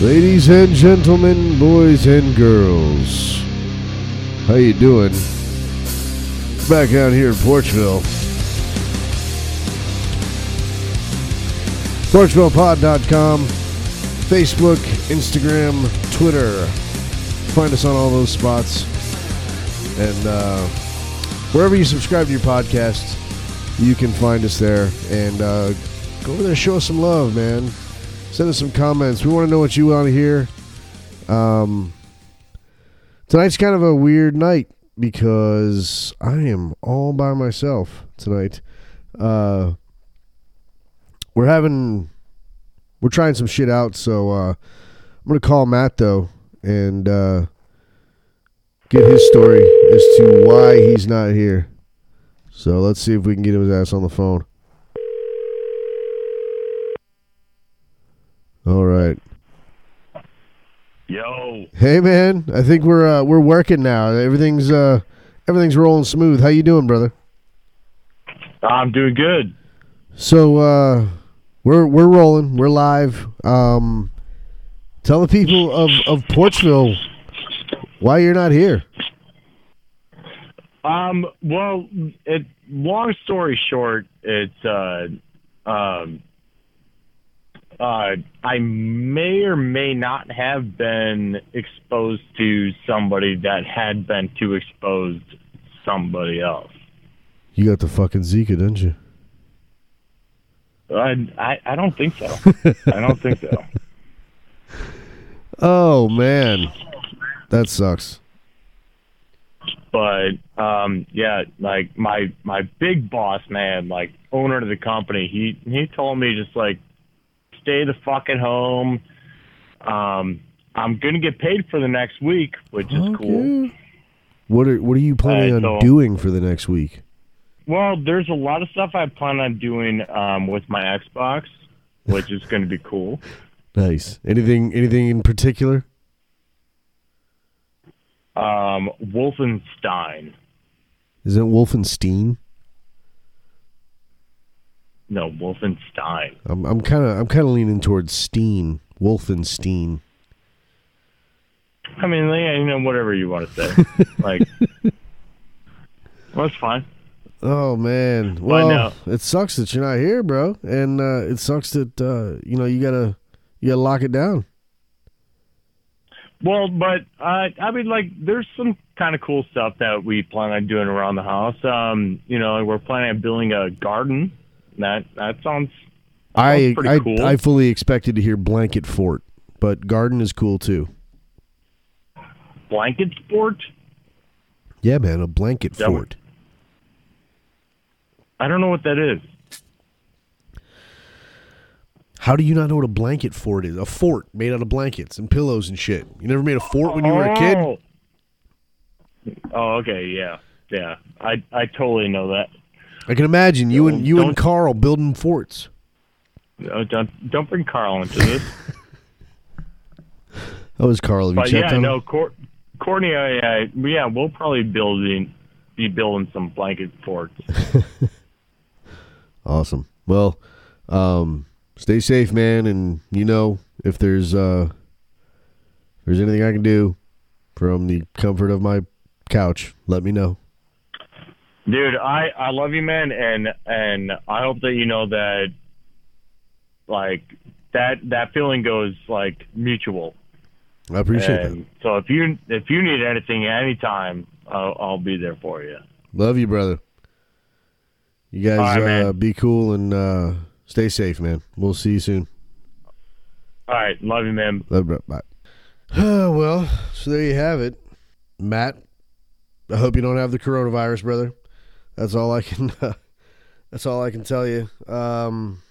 Ladies and gentlemen, boys and girls, how you doing? Back out here in Porchville. PorchvillePod.com, Facebook, Instagram, Twitter. Find us on all those spots. And uh, wherever you subscribe to your podcasts, you can find us there. And uh, go over there show us some love, man. Send us some comments. We want to know what you want to hear. Um, tonight's kind of a weird night because I am all by myself tonight. Uh, we're having, we're trying some shit out. So uh, I'm gonna call Matt though and uh, get his story as to why he's not here. So let's see if we can get his ass on the phone. All right. Yo, Hey man, I think we're uh, we're working now. Everything's uh, everything's rolling smooth. How you doing, brother? I'm doing good. So uh, we're we're rolling. We're live. Um, tell the people of of Porchville why you're not here. Um, well, it, long story short, it's uh, um, uh, I may or may not have been exposed to somebody that had been to exposed somebody else. You got the fucking Zika, didn't you? I, I, I don't think so. I don't think so. Oh man, that sucks. but um yeah like my my big boss man like owner of the company he he told me just like stay the fuck at home um i'm gonna get paid for the next week which is cool. What are what are you planning Uh, on so- doing for the next week? well there's a lot of stuff i plan on doing um with my xbox which is gonna be cool Nice. Anything anything in particular? um wolfenstein Is it Wolfenstein? No wolfenstein I'm I'm kind of I'm kind of leaning towards Steen, Wolfenstein. i mean yeah, you know whatever you want to say like that's fine Oh man. Well, it sucks that you're not here, bro, and uh, it sucks that uh, you know you gotta you gotta lock it down. Well, but uh, I mean, like, there's some kind of cool stuff that we plan on doing around the house. Um, you know, we're planning on building a garden. That that sounds I I, cool. I fully expected to hear blanket fort, but garden is cool too. blanket Fort. Yeah, man, a blanket That would- fort. I don't know what that is. How do you not know what a blanket fort is? A fort made out of blankets and pillows and shit. You never made a fort when you were a kid? Oh. Oh, okay, yeah, yeah. I I totally know that. I can imagine you and you and Carl building forts. Uh, don't don't bring Carl into this. That was Carl. Have you but checked yeah, on no? Cor- Courtney, I, I, yeah, we'll probably building be building some blanket forts. Awesome. Well, um, stay safe, man, and you know if there's uh, if there's anything I can do from the comfort of my couch, let me know. Dude, I I love you, man, and and I hope that you know that like that that feeling goes like mutual. I appreciate that. so if you if you need anything anytime, I'll, I'll be there for you. Love you, brother. You guys right, uh, be cool and uh, stay safe, man. We'll see you soon. All right, love you, man. Love you, bro. Bye. well, so there you have it, Matt. I hope you don't have the coronavirus, brother. That's all I can. that's all I can tell you. Um,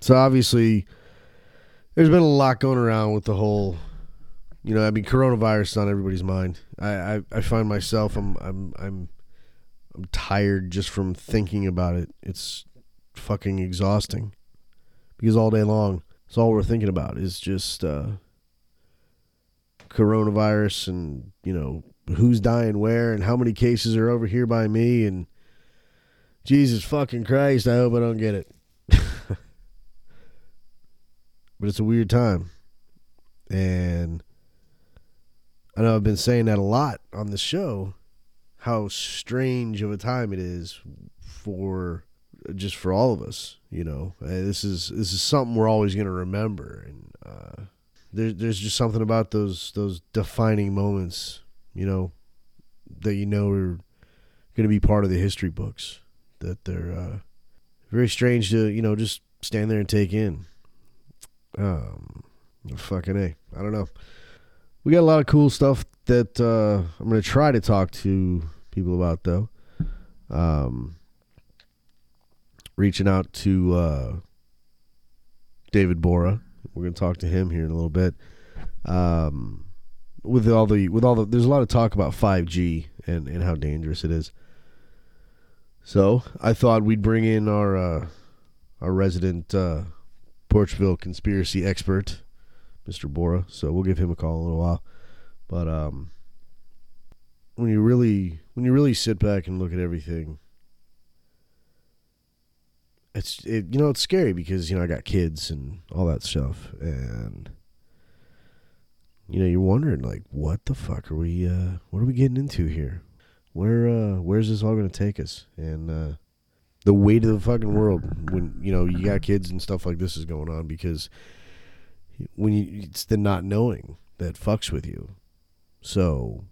so obviously, there's been a lot going around with the whole. You know, I mean, coronavirus is on everybody's mind. I, I, I find myself, I'm, I'm, I'm, I'm tired just from thinking about it. It's fucking exhausting because all day long, it's all we're thinking about is just uh, coronavirus and you know who's dying where and how many cases are over here by me and Jesus fucking Christ, I hope I don't get it. but it's a weird time. And I know I've been saying that a lot on the show, how strange of a time it is for just for all of us. You know, Uh, this is this is something we're always going to remember, and uh, there's there's just something about those those defining moments, you know, that you know are going to be part of the history books. That they're uh, very strange to you know just stand there and take in. Um, fucking a, I don't know. We got a lot of cool stuff that uh, I'm going to try to talk to people about though. Um, reaching out to uh, David Bora. We're going to talk to him here in a little bit. Um, with all the with all the there's a lot of talk about 5G and and how dangerous it is. So I thought we'd bring in our uh, our resident uh, Porchville conspiracy expert, Mr. Bora. So we'll give him a call in a little while. But um, when you really when you really sit back and look at everything, it's it, you know it's scary because you know I got kids and all that stuff, and you know you're wondering like what the fuck are we uh, what are we getting into here? Where uh, where's this all going to take us? And uh, the weight of the fucking world when you know you got kids and stuff like this is going on because when you it's the not knowing that fucks with you. So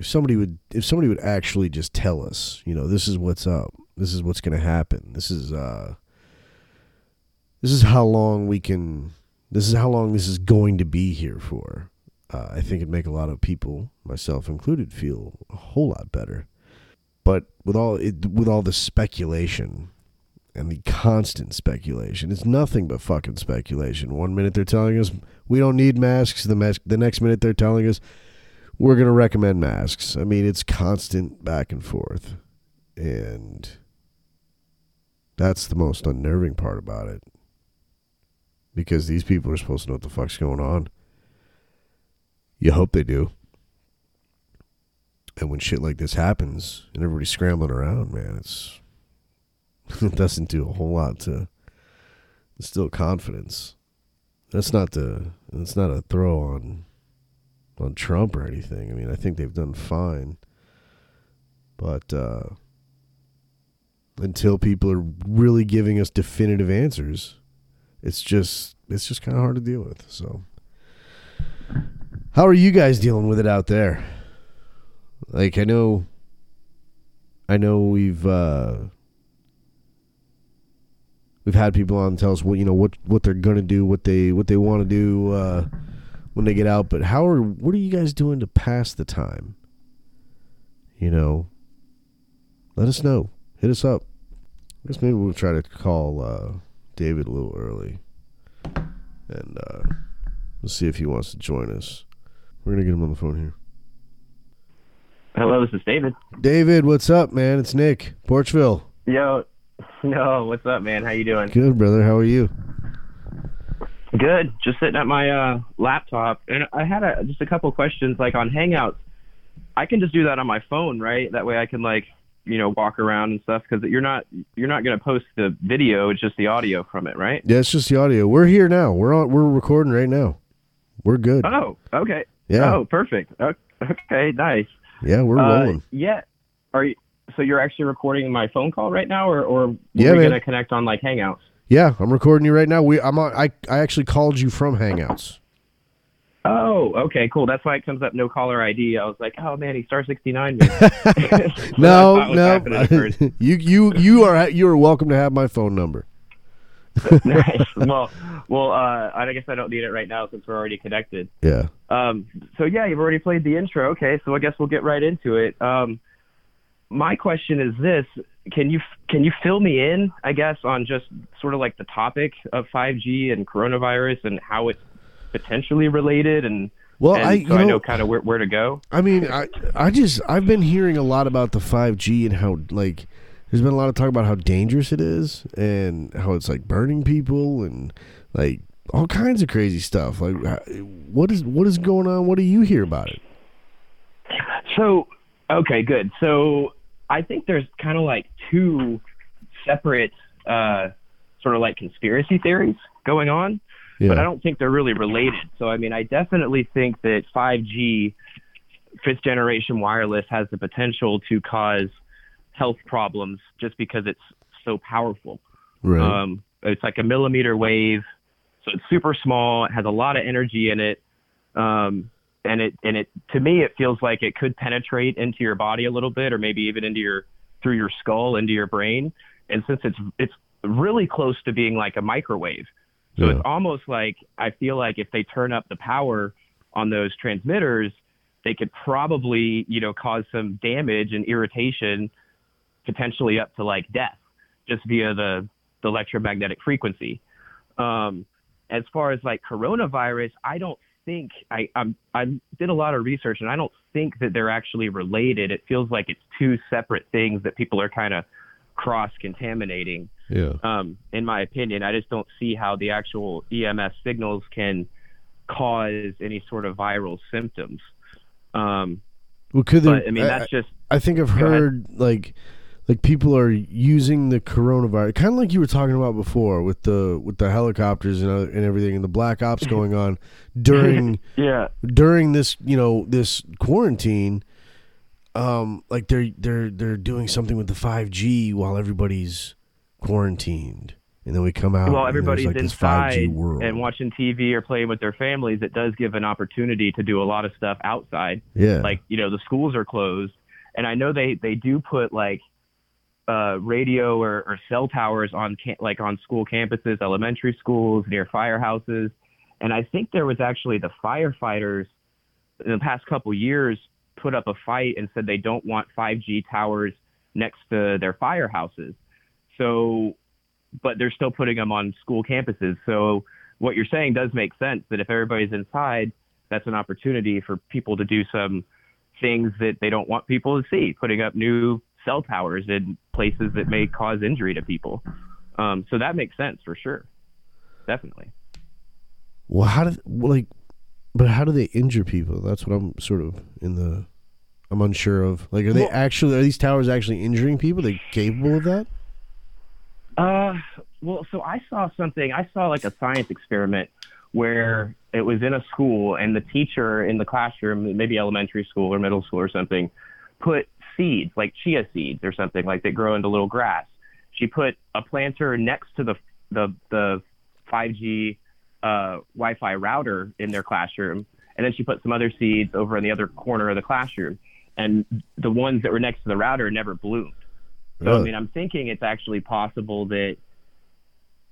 if somebody would if somebody would actually just tell us, you know, this is what's up. This is what's going to happen. This is uh this is how long we can this is how long this is going to be here for. Uh, I think it'd make a lot of people, myself included, feel a whole lot better. But with all it, with all the speculation and the constant speculation, it's nothing but fucking speculation. One minute they're telling us we don't need masks, the the next minute they're telling us we're going to recommend masks. I mean, it's constant back and forth. And that's the most unnerving part about it. Because these people are supposed to know what the fuck's going on. You hope they do. And when shit like this happens and everybody's scrambling around, man, it's it doesn't do a whole lot to instill confidence. That's not the that's not a throw on on Trump or anything. I mean, I think they've done fine. But uh, until people are really giving us definitive answers, it's just it's just kind of hard to deal with. So, how are you guys dealing with it out there? Like, I know, I know we've uh, we've had people on tell us what you know what what they're gonna do, what they what they want to do uh, when they get out. But how are what are you guys doing to pass the time? You know, let us know. Hit us up. I guess maybe we'll try to call uh, David a little early, and uh, we'll see if he wants to join us. We're gonna get him on the phone here. Hello, this is David. David, what's up, man? It's Nick, Porchville. Yo, no, what's up, man? How you doing? Good, brother. How are you? Good. Just sitting at my uh, laptop, and I had a, just a couple questions, like on Hangouts. I can just do that on my phone, right? That way, I can like, you know, walk around and stuff. Because you're not you're not gonna post the video; it's just the audio from it, right? Yeah, it's just the audio. We're here now. We're on. We're recording right now. We're good. Oh, okay. Yeah. Oh, perfect. Okay, nice. Yeah, we're Uh, rolling. yeah. Are you? So you're actually recording my phone call right now, or or Yeah, we're we gonna connect on like Hangouts? Yeah, I'm recording you right now. We I'm on, I I actually called you from Hangouts. Oh, okay, cool. That's why it comes up no caller ID. I was like, oh man, he star sixty nine. No, no. no. you you you are you are welcome to have my phone number. nice. Well, well, uh, I guess I don't need it right now since we're already connected. Yeah. Um, so yeah, you've already played the intro. Okay, so I guess we'll get right into it. Um, my question is this: Can you can you fill me in? I guess on just sort of like the topic of 5G and coronavirus and how it's potentially related and. Well, and I so I know, know kind of where, where to go. I mean, I I just I've been hearing a lot about the 5G and how like there's been a lot of talk about how dangerous it is and how it's like burning people and like all kinds of crazy stuff. Like what is what is going on? What do you hear about it? So, okay, good. So, I think there's kind of like two separate, uh, sort of like conspiracy theories going on. Yeah. but I don't think they're really related. So I mean, I definitely think that 5G, fifth generation wireless, has the potential to cause health problems just because it's so powerful. right. Um, it's like a millimeter wave, so it's super small. It has a lot of energy in it, um, and it and it to me it feels like it could penetrate into your body a little bit, or maybe even into your through your skull into your brain. And since it's it's really close to being like a microwave, so Yeah. it's almost like I feel like if they turn up the power on those transmitters, they could probably you know cause some damage and irritation, potentially up to like death, just via the the electromagnetic frequency. Um, as far as like coronavirus, I don't think I I'm, I did a lot of research and I don't think that they're actually related. It feels like it's two separate things that people are kind of cross contaminating. yeah. Um, in my opinion, I just don't see how the actual EMS signals can cause any sort of viral symptoms. Um, Well, could there, but I mean, that's just I think I've heard like like people are using the coronavirus, kind of like you were talking about before with the with the helicopters and, uh, and everything, and the black ops going on during yeah. during this you know this quarantine. Um, like they're they're they're doing something with the five G while everybody's quarantined, and then we come out. well, everybody's like 5G inside world. and watching TV or playing with their families. It does give an opportunity to do a lot of stuff outside. yeah, Like you know, the schools are closed, and I know they they do put like uh, radio or, or cell towers on cam- like on school campuses, elementary schools, near firehouses, and I think there was actually the firefighters in the past couple years put up a fight and said they don't want 5G towers next to their firehouses. So, but they're still putting them on school campuses. So, what you're saying does make sense that if everybody's inside, that's an opportunity for people to do some things that they don't want people to see, putting up new cell towers in places that may cause injury to people. Um, so that makes sense for sure. Definitely. well, how do like, but how do they injure people? That's what I'm sort of in the. I'm unsure of. Like, are they Well- actually are these towers actually injuring people? Are they capable of that? Uh, well, so I saw something. I saw like a science experiment where it was in a school, and the teacher in the classroom, maybe elementary school or middle school or something, put seeds like chia seeds or something like that grow into little grass. She put a planter next to the the the 5G uh, Wi-Fi router in their classroom, and then she put some other seeds over in the other corner of the classroom. And the ones that were next to the router never bloomed. So I mean, I'm thinking it's actually possible that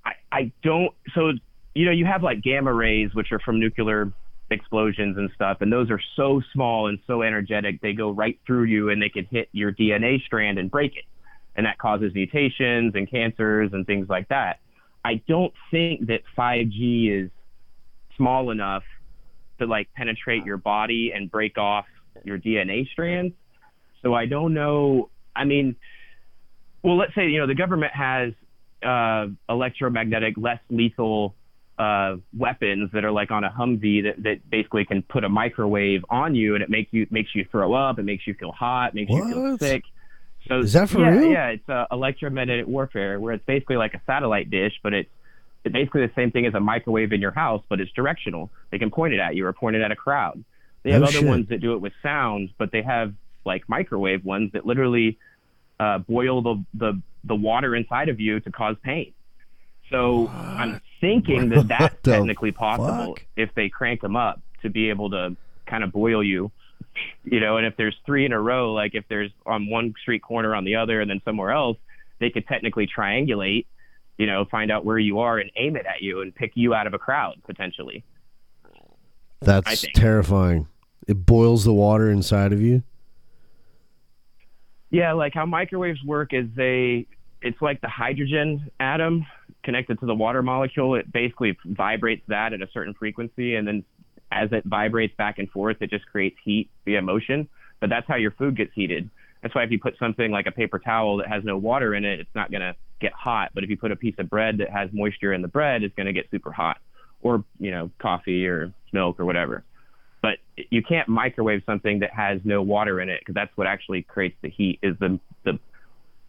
I I don't. So you know, you have like gamma rays, which are from nuclear explosions and stuff, and those are so small and so energetic, they go right through you and they can hit your DNA strand and break it, and that causes mutations and cancers and things like that. I don't think that 5G is small enough to like penetrate your body and break off your DNA strands. So I don't know. I mean, well, let's say you know the government has uh, electromagnetic, less lethal uh, weapons that are like on a Humvee that, that basically can put a microwave on you and it makes you makes you throw up, it makes you feel hot, makes you feel sick. So Is that for yeah, real? Yeah, it's uh, electromagnetic warfare where it's basically like a satellite dish, but it's it's basically the same thing as a microwave in your house, but it's directional. They can point it at you or point it at a crowd. They have No other shit. ones that do it with sound, but they have like microwave ones that literally uh, boil the, the the water inside of you to cause pain. So I'm thinking that that's technically possible fuck? if they crank them up to be able to kind of boil you, you know. And if there's three in a row, like if there's on one street corner on the other and then somewhere else, they could technically triangulate, you know, find out where you are and aim it at you and pick you out of a crowd potentially. That's terrifying. It boils the water inside of you. Yeah, like how microwaves work is they it's like the hydrogen atom connected to the water molecule. It basically vibrates that at a certain frequency and then as it vibrates back and forth it just creates heat via motion. But that's how your food gets heated. That's why if you put something like a paper towel that has no water in it, it's not gonna get hot. But if you put a piece of bread that has moisture in the bread, it's gonna get super hot. Or, you know, coffee or milk or whatever but you can't microwave something that has no water in it because that's what actually creates the heat is the the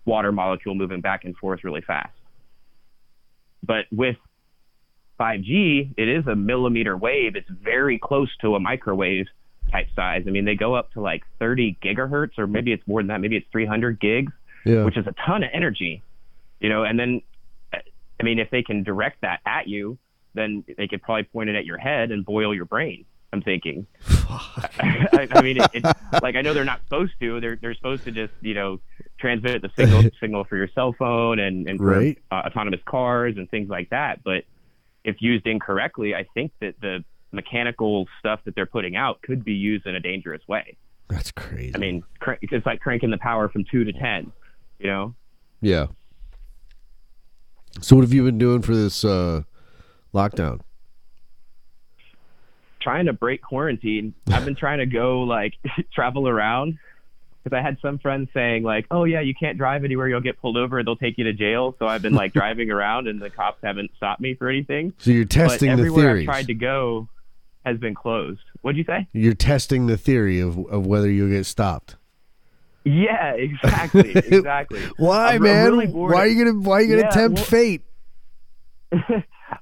water molecule moving back and forth really fast. But with 5G, it is a millimeter wave. It's very close to a microwave type size. I mean, they go up to like 30 gigahertz, or maybe it's more than that. Maybe it's 300 gigs, Yeah. which is a ton of energy, you know. And then, I mean, if they can direct that at you, then they could probably point it at your head and boil your brain. I'm thinking. I, I mean, it, it, like I know they're not supposed to. They're they're supposed to just you know transmit the signal signal for your cell phone and and for Right. uh, autonomous cars and things like that. But if used incorrectly, I think that the mechanical stuff that they're putting out could be used in a dangerous way. That's crazy. I mean, cr- it's like cranking the power from two to ten. You know, yeah. So what have you been doing for this uh, lockdown? Trying to break quarantine. I've been trying to go like travel around because I had some friends saying like, "Oh yeah, you can't drive anywhere. You'll get pulled over. They'll take you to jail." So I've been like driving around, and the cops haven't stopped me for anything. So you're testing but the everywhere. I've tried to go has been closed. What'd you say? You're testing the theory of of whether you'll get stopped. Yeah, exactly, exactly. Why, I'm- I'm man? really why are you gonna Why are you gonna Yeah, tempt well- fate?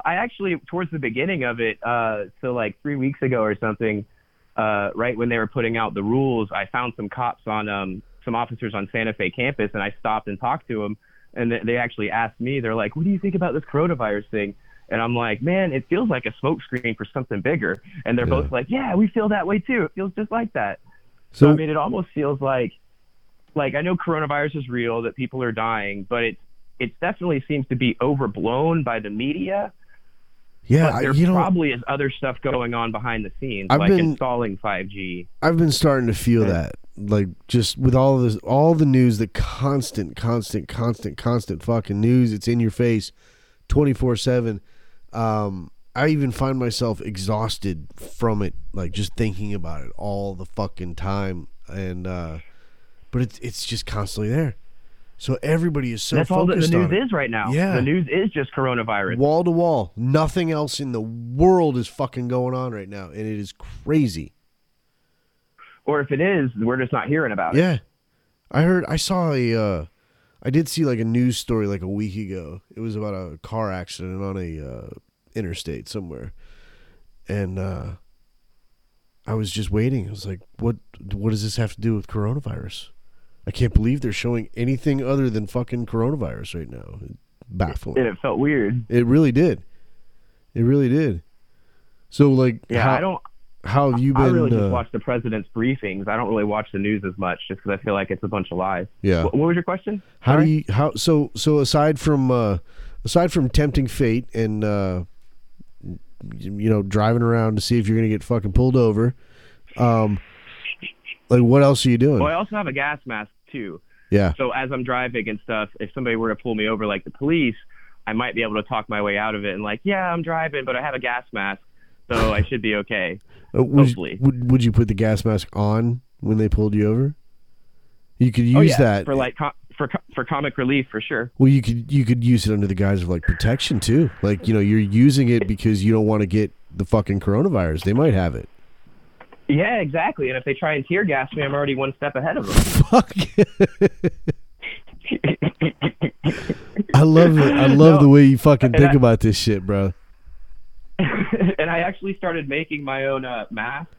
I actually, towards the beginning of it, uh, so like three weeks ago or something, uh, right when they were putting out the rules, I found some cops on um, some officers on Santa Fe campus, and I stopped and talked to them, and th- they actually asked me, they're like, "What do you think about this coronavirus thing?" And I'm like, "Man, it feels like a smokescreen for something bigger." And they're Yeah. both like, "Yeah, we feel that way too. It feels just like that." So So I mean, it almost feels like, like I know coronavirus is real, that people are dying, but it it definitely seems to be overblown by the media. yeah, but there you know, probably is other stuff going on behind the scenes, I've like been- installing 5G. I've been starting to feel Yeah. that, like just with all this, all the news, the constant, constant, constant, constant fucking news. It's in your face, twenty four seven. Um, I even find myself exhausted from it, like just thinking about it all the fucking time. And uh, but it's it's just constantly there. So everybody is so That's all that the news is right now. Yeah. The news is just coronavirus. wall to wall. Nothing else in the world is fucking going on right now, and it is crazy. Or if it is, we're just not hearing about it. Yeah, I heard. I saw a. Uh, I did see like a news story like a week ago. It was about a car accident on a uh, interstate somewhere, and uh, I was just waiting. I was like, "What? What does this have to do with coronavirus?" I can't believe they're showing anything other than fucking coronavirus right now. Baffling. And it felt weird. It really did. It really did. So like, Yeah, how, I don't. how have you been? I really uh, just watch the president's briefings. I don't really watch the news as much, just because I feel like it's a bunch of lies. yeah. What, what was your question? How Sorry? do you how so so aside from uh aside from tempting fate and uh you know driving around to see if you're gonna get fucking pulled over, um like what else are you doing? Well, I also have a gas mask too. yeah. So as I'm driving and stuff, if somebody were to pull me over, like the police, I might be able to talk my way out of it and like, yeah, I'm driving, but I have a gas mask, so I should be okay. Uh, would, hopefully. would would you put the gas mask on when they pulled you over? You could use oh yeah, that for like co- for co- for comic relief for sure. Well, you could you could use it under the guise of like protection too. Like you know, you're using it because you don't want to get the fucking coronavirus. They might have it. Yeah, exactly. And if they try and tear gas me, I'm already one step ahead of them. Fuck. I love it. I love No. the way you fucking think I- about this shit, bro. and I actually started making my own uh, mask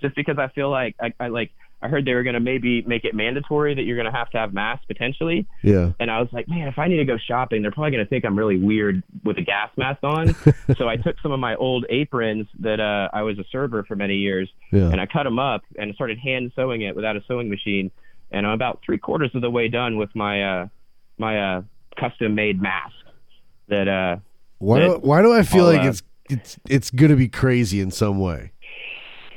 just because I feel like I, I like I heard they were gonna maybe make it mandatory that you're gonna have to have masks potentially. Yeah. And I was like, man, if I need to go shopping, they're probably gonna think I'm really weird with a gas mask on. so I took some of my old aprons that uh, I was a server for many years, Yeah. and I cut them up and started hand sewing it without a sewing machine. And I'm about three quarters of the way done with my uh, my uh, custom made mask. That uh, Why do, why do I feel I'll, like uh, it's it's it's gonna be crazy in some way?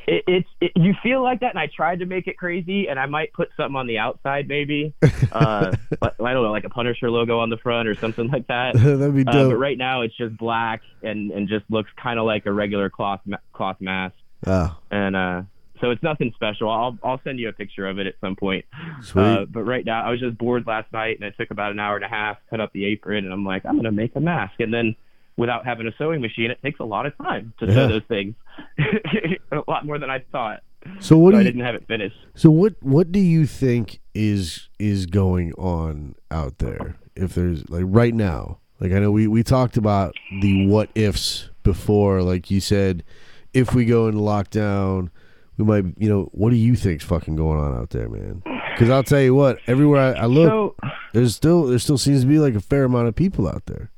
It, it's it, you feel like that, and I tried to make it crazy, and I might put something on the outside, maybe. Uh, but- I don't know, like a Punisher logo on the front or something like that. That'd be Uh, dope. but right now, it's just black and and just looks kind of like a regular cloth ma- cloth mask, oh, and uh, so it's nothing special. I'll I'll send you a picture of it at some point. sweet. Uh, but right now, I was just bored last night, and it took about an hour and a half to cut up the apron, and I'm like, I'm gonna make a mask, and then without having a sewing machine, it takes a lot of time to Yeah. sew those things, a lot more than I thought. so what So do I you didn't have it finished. so what what do you think is is going on out there? If there's like right now, like I know we we talked about the what ifs before. Like you said, if we go into lockdown, we might. You know, what do you think's fucking going on out there, man? Because I'll tell you what, everywhere I, I look, So there's still there still seems to be like a fair amount of people out there.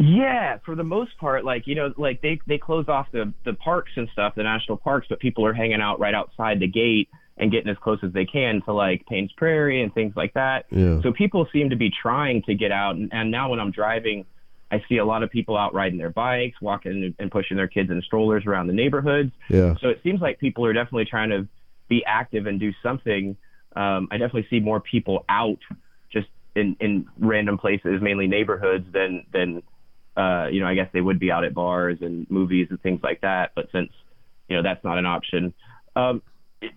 Yeah, for the most part, like you know, like they they close off the the parks and stuff, the national parks, but people are hanging out right outside the gate and getting as close as they can to like Payne's Prairie and things like that. Yeah. So people seem to be trying to get out, and, and now when I'm driving, I see a lot of people out riding their bikes, walking and pushing their kids in strollers around the neighborhoods. Yeah. So it seems like people are definitely trying to be active and do something. Um, I definitely see more people out just in, in random places, mainly neighborhoods, than than uh, you know. I guess they would be out at bars and movies and things like that. But since you know that's not an option, um, it,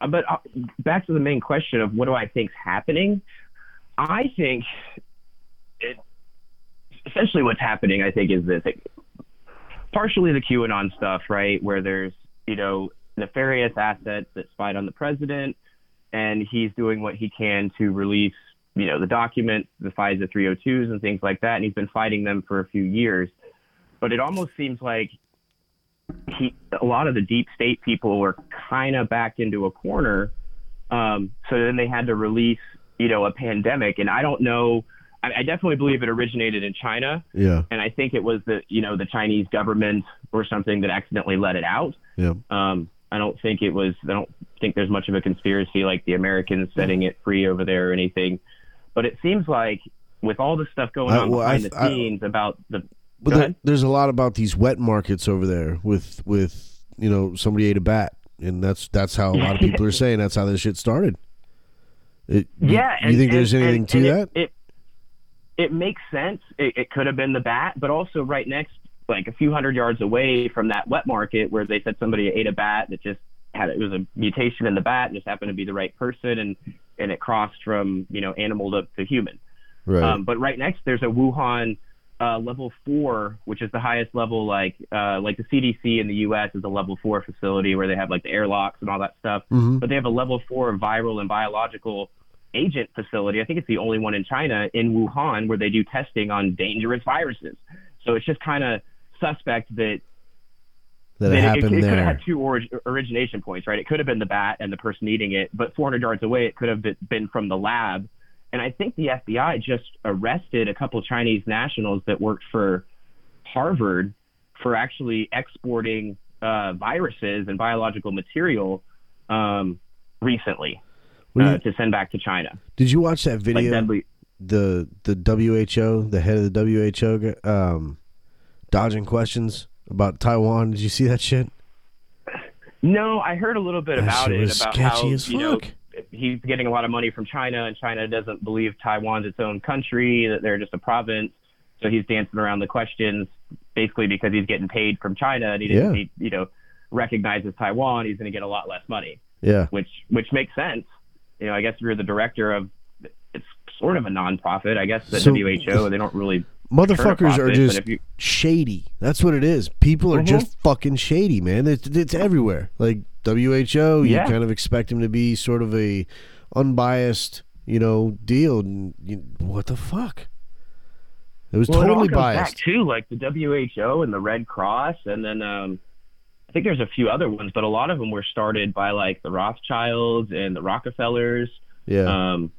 but uh, back to the main question of what do I think's happening? I think it, essentially what's happening. I think is this. partially the QAnon stuff, right? Where there's, you know, nefarious assets that spied on the president, and he's doing what he can to release, you know, the document, the FISA 302s, and things like that. And he's been fighting them for a few years. But it almost seems like he, a lot of the deep state people were kind of backed into a corner. Um, so then they had to release, you know, a pandemic. And I don't know. I, I definitely believe it originated in China Yeah. and I think it was the you know the Chinese government or something that accidentally let it out. Yeah. Um, I don't think it was. I don't think there's much of a conspiracy like the Americans setting it free over there or anything. But it seems like with all the stuff going I- on well, behind th- the I- scenes about the But there, there's a lot about these wet markets over there with with you know somebody ate a bat, and that's that's how a lot of people are saying that's how this shit started. It, you- yeah, you, and, think there's anything and- to and that? It, it it makes sense. It, it could have been the bat, but also right next, like a few hundred yards away from that wet market where they said somebody ate a bat that just had it was a mutation in the bat, just happened to be the right person, and and it crossed from you know animal to, to human. right. Um, but right next, there's a Wuhan uh, level four, which is the highest level. Like uh, like the CDC in the U.S. is a level four facility where they have like the airlocks and all that stuff. Mhm. But they have a level four viral and biological agent facility. I think it's the only one in China in Wuhan where they do testing on dangerous viruses. So it's just kind of suspect that that it it, happened it could have had two orig- origination points, right? It could have been the bat and the person eating it, but 400 yards away, it could have been- from the lab. And I think the FBI just arrested a couple Chinese nationals that worked for Harvard for actually exporting uh, viruses and biological material um, recently uh, you- to send back to China, did you watch that like video? deadly. the the WHO, the head of the WHO, um, dodging questions about Taiwan. Did you see that shit? No, I heard a little bit That about it was about sketchy how as you know he's getting a lot of money from China, and China doesn't believe Taiwan's its own country; that they're just a province. So he's dancing around the questions, basically because he's getting paid from China, and he didn't, Yeah. he, you know, recognizes Taiwan. He's going to get a lot less money, Yeah. which which makes sense. You know, I guess you're the director of. It's sort of a nonprofit, I guess. The So- WHO, they don't really. Motherfuckers are just you- shady. That's what it is. People are Mhm. just fucking shady, man. It's, it's everywhere. Like WHO, you Yeah. kind of expect him to be sort of a unbiased, you know, deal. You, what the fuck? It was Well, it all totally goes biased. Back too, like the WHO and the Red Cross, and then um, I think there's a few other ones, but a lot of them were started by like the Rothschilds and the Rockefellers. Yeah. Um,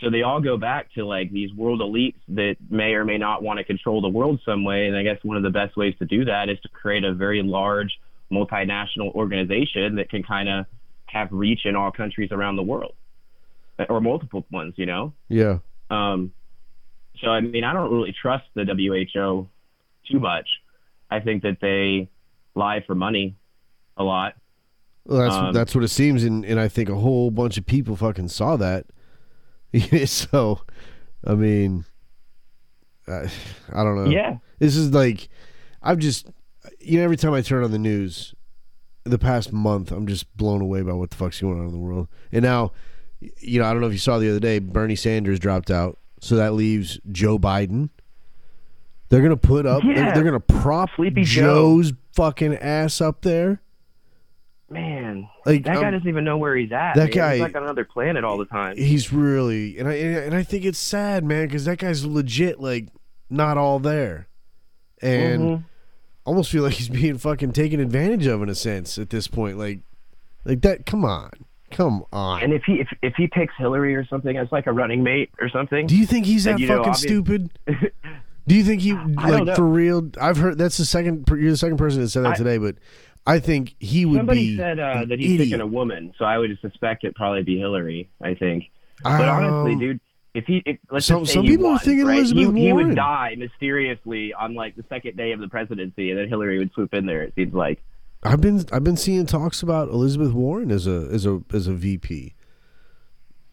so they all go back to like these world elites that may or may not want to control the world some way. And I guess one of the best ways to do that is to create a very large multinational organization that can kind of have reach in all countries around the world, or multiple ones. You know. yeah. Um, so I mean, I don't really trust the WHO too much. I think that they lie for money a lot. Well, that's Um, that's what it seems, and, and I think a whole bunch of people fucking saw that. so, I mean, I, I don't know. Yeah. This is like, I've just, you know, every time I turn on the news, the past month, I'm just blown away by what the fuck's going on in the world. And now, you know, I don't know if you saw the other day, Bernie Sanders dropped out, so that leaves Joe Biden. They're gonna put up. They're, they're gonna prop Sleepy Joe. Joe's fucking ass up there. Man, Like that guy um, doesn't even know where he's at. that man. guy- he's like on another planet all the time. he's really and I and I think it's sad, man, because that guy's legit like not all there, and Mhm. almost feel like he's being fucking taken advantage of in a sense at this point. Like, like that. Come on, come on. And if he if, if he picks Hillary or something as like a running mate or something, Do you think he's that you know, fucking stupid? Do you think he like for real? I've heard that's the second. You're the second person that said that I- today, but I think he would somebody be. Somebody said uh, that he's idiot. picking a woman, so I would suspect it probably be Hillary. I think. But honestly, Um, dude, if he if, let's some- just say some he people are thinking right? Elizabeth he, he would die mysteriously on like the second day of the presidency, and then Hillary would swoop in there. It seems like. I've been I've been seeing talks about Elizabeth Warren as a as a as a VP.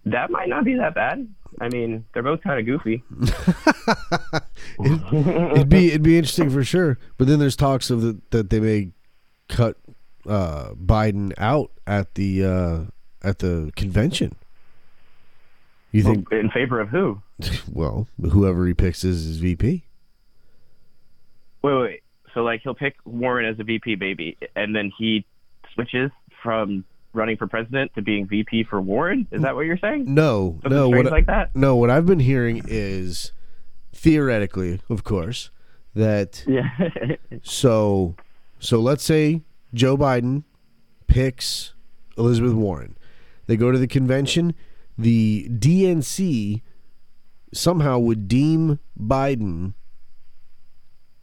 That might not be that bad. I mean, they're both kind of goofy. it'd be it'd be interesting for sure. But then there's talks of the, that they may cut uh, Biden out at the uh, at the convention. You think? in favor of who? Well, whoever he picks as his VP. Wait, wait. So like he'll pick Warren as a VP baby, and then he switches from running for president to being VP for Warren. Is that what you're saying? No, Something no. What, like that? no, what I've been hearing is theoretically, of course, that Yeah. So, so let's say Joe Biden picks Elizabeth Warren. They go to the convention. The DNC somehow would deem Biden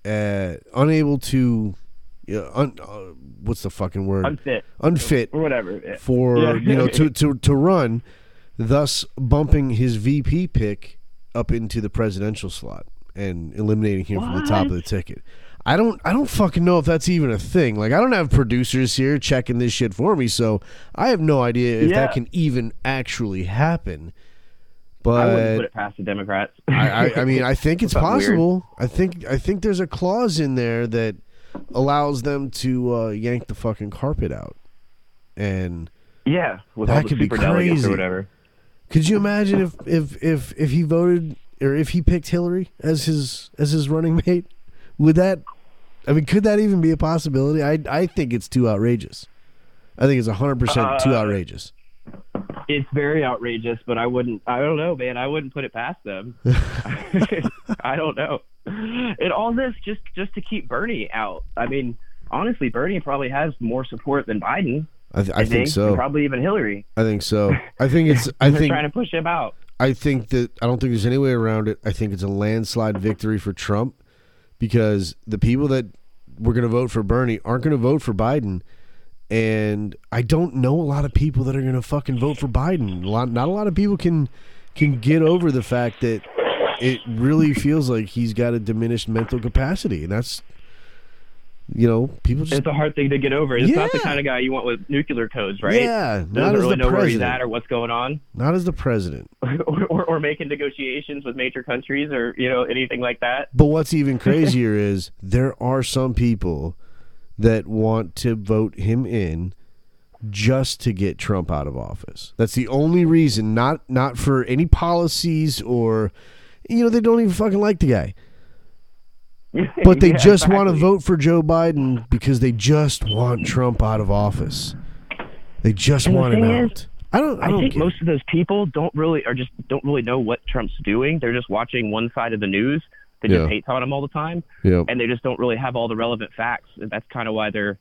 uh, unable to, uh, un, uh, what's the fucking word? Unfit Unfit or whatever. Yeah. for Yeah. you know to, to to run, thus bumping his VP pick up into the presidential slot and eliminating him from the top of the ticket. I don't I don't fucking know if that's even a thing. Like I don't have producers here checking this shit for me, so I have no idea if that can even actually happen. But I wouldn't put it past the Democrats. I, I, I mean, I think it's Something weird. possible. I think I think there's a clause in there that allows them to uh, yank the fucking carpet out. And yeah, with That could be crazy. or whatever. could you imagine if, if if if he voted or if he picked Hillary as his as his running mate? Would that? I mean, could that even be a possibility? I I think it's too outrageous. I think it's hundred percent too Uh, outrageous. It's very outrageous, but I wouldn't. I don't know, man. I wouldn't put it past them. I don't know. And all this just just to keep Bernie out. I mean, honestly, Bernie probably has more support than Biden. I, th- I I, think and so. Probably even Hillary. I think so. I think it's. I think trying to push him out. I think that I don't think there's any way around it. I think it's a landslide victory for Trump because the people that were going to vote for Bernie aren't going to vote for Biden, and I don't know a lot of people that are going to fucking vote for Biden. A lot, not a lot of people can can get over the fact that it really feels like he's got a diminished mental capacity, and that's you know people just It's a hard thing to get over. It's not the kind of guy you want with nuclear codes, right? yeah, not Doesn't as really the know where he's president, at or what's going on, not as the president. or, or, or making negotiations with major countries or you know anything like that. But what's even crazier is there are some people that want to vote him in just to get Trump out of office. That's the only reason, not not for any policies or you know, they don't even fucking like the guy. But they Yeah, just want to vote for Joe Biden because they just want Trump out of office. They just And want him is, out. I don't I, I don't think most of those people don't really or just don't really know what Trump's doing. They're just watching one side of the news that Yeah. just hates on him all the time, yeah. and they just don't really have all the relevant facts. And that's kind of why they're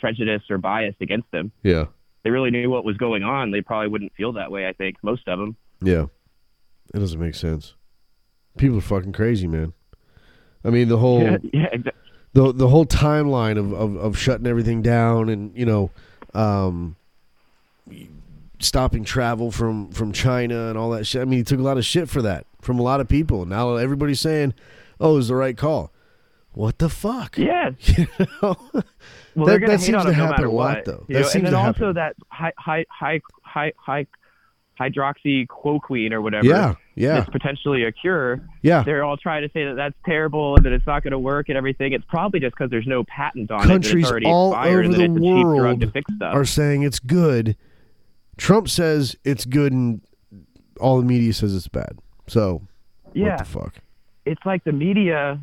prejudiced or biased against him. Yeah. They really knew what was going on. They probably wouldn't feel that way. I think most of them. Yeah. It doesn't make sense. People are fucking crazy, man. I mean, the whole Yeah, yeah, exa- the the whole timeline of, of, of shutting everything down and you know um, stopping travel from, from China and all that shit. I mean, he took a lot of shit for that from a lot of people. Now everybody's saying, "Oh, it was the right call." What the fuck? yeah. You know? Well, That- that seems to no happen matter a lot, what, though. That know? seems and then to also happen. that high high high high high hydroxychloroquine or whatever. yeah, yeah, That's potentially a cure. yeah. They're all trying to say that that's terrible and that it's not going to work and everything. It's probably just because there's no patent on it. Countries it's already all over the it's a cheap drug world to fix stuff. are saying it's good. Trump says it's good, and all the media says it's bad. So, yeah, what the fuck? it's like the media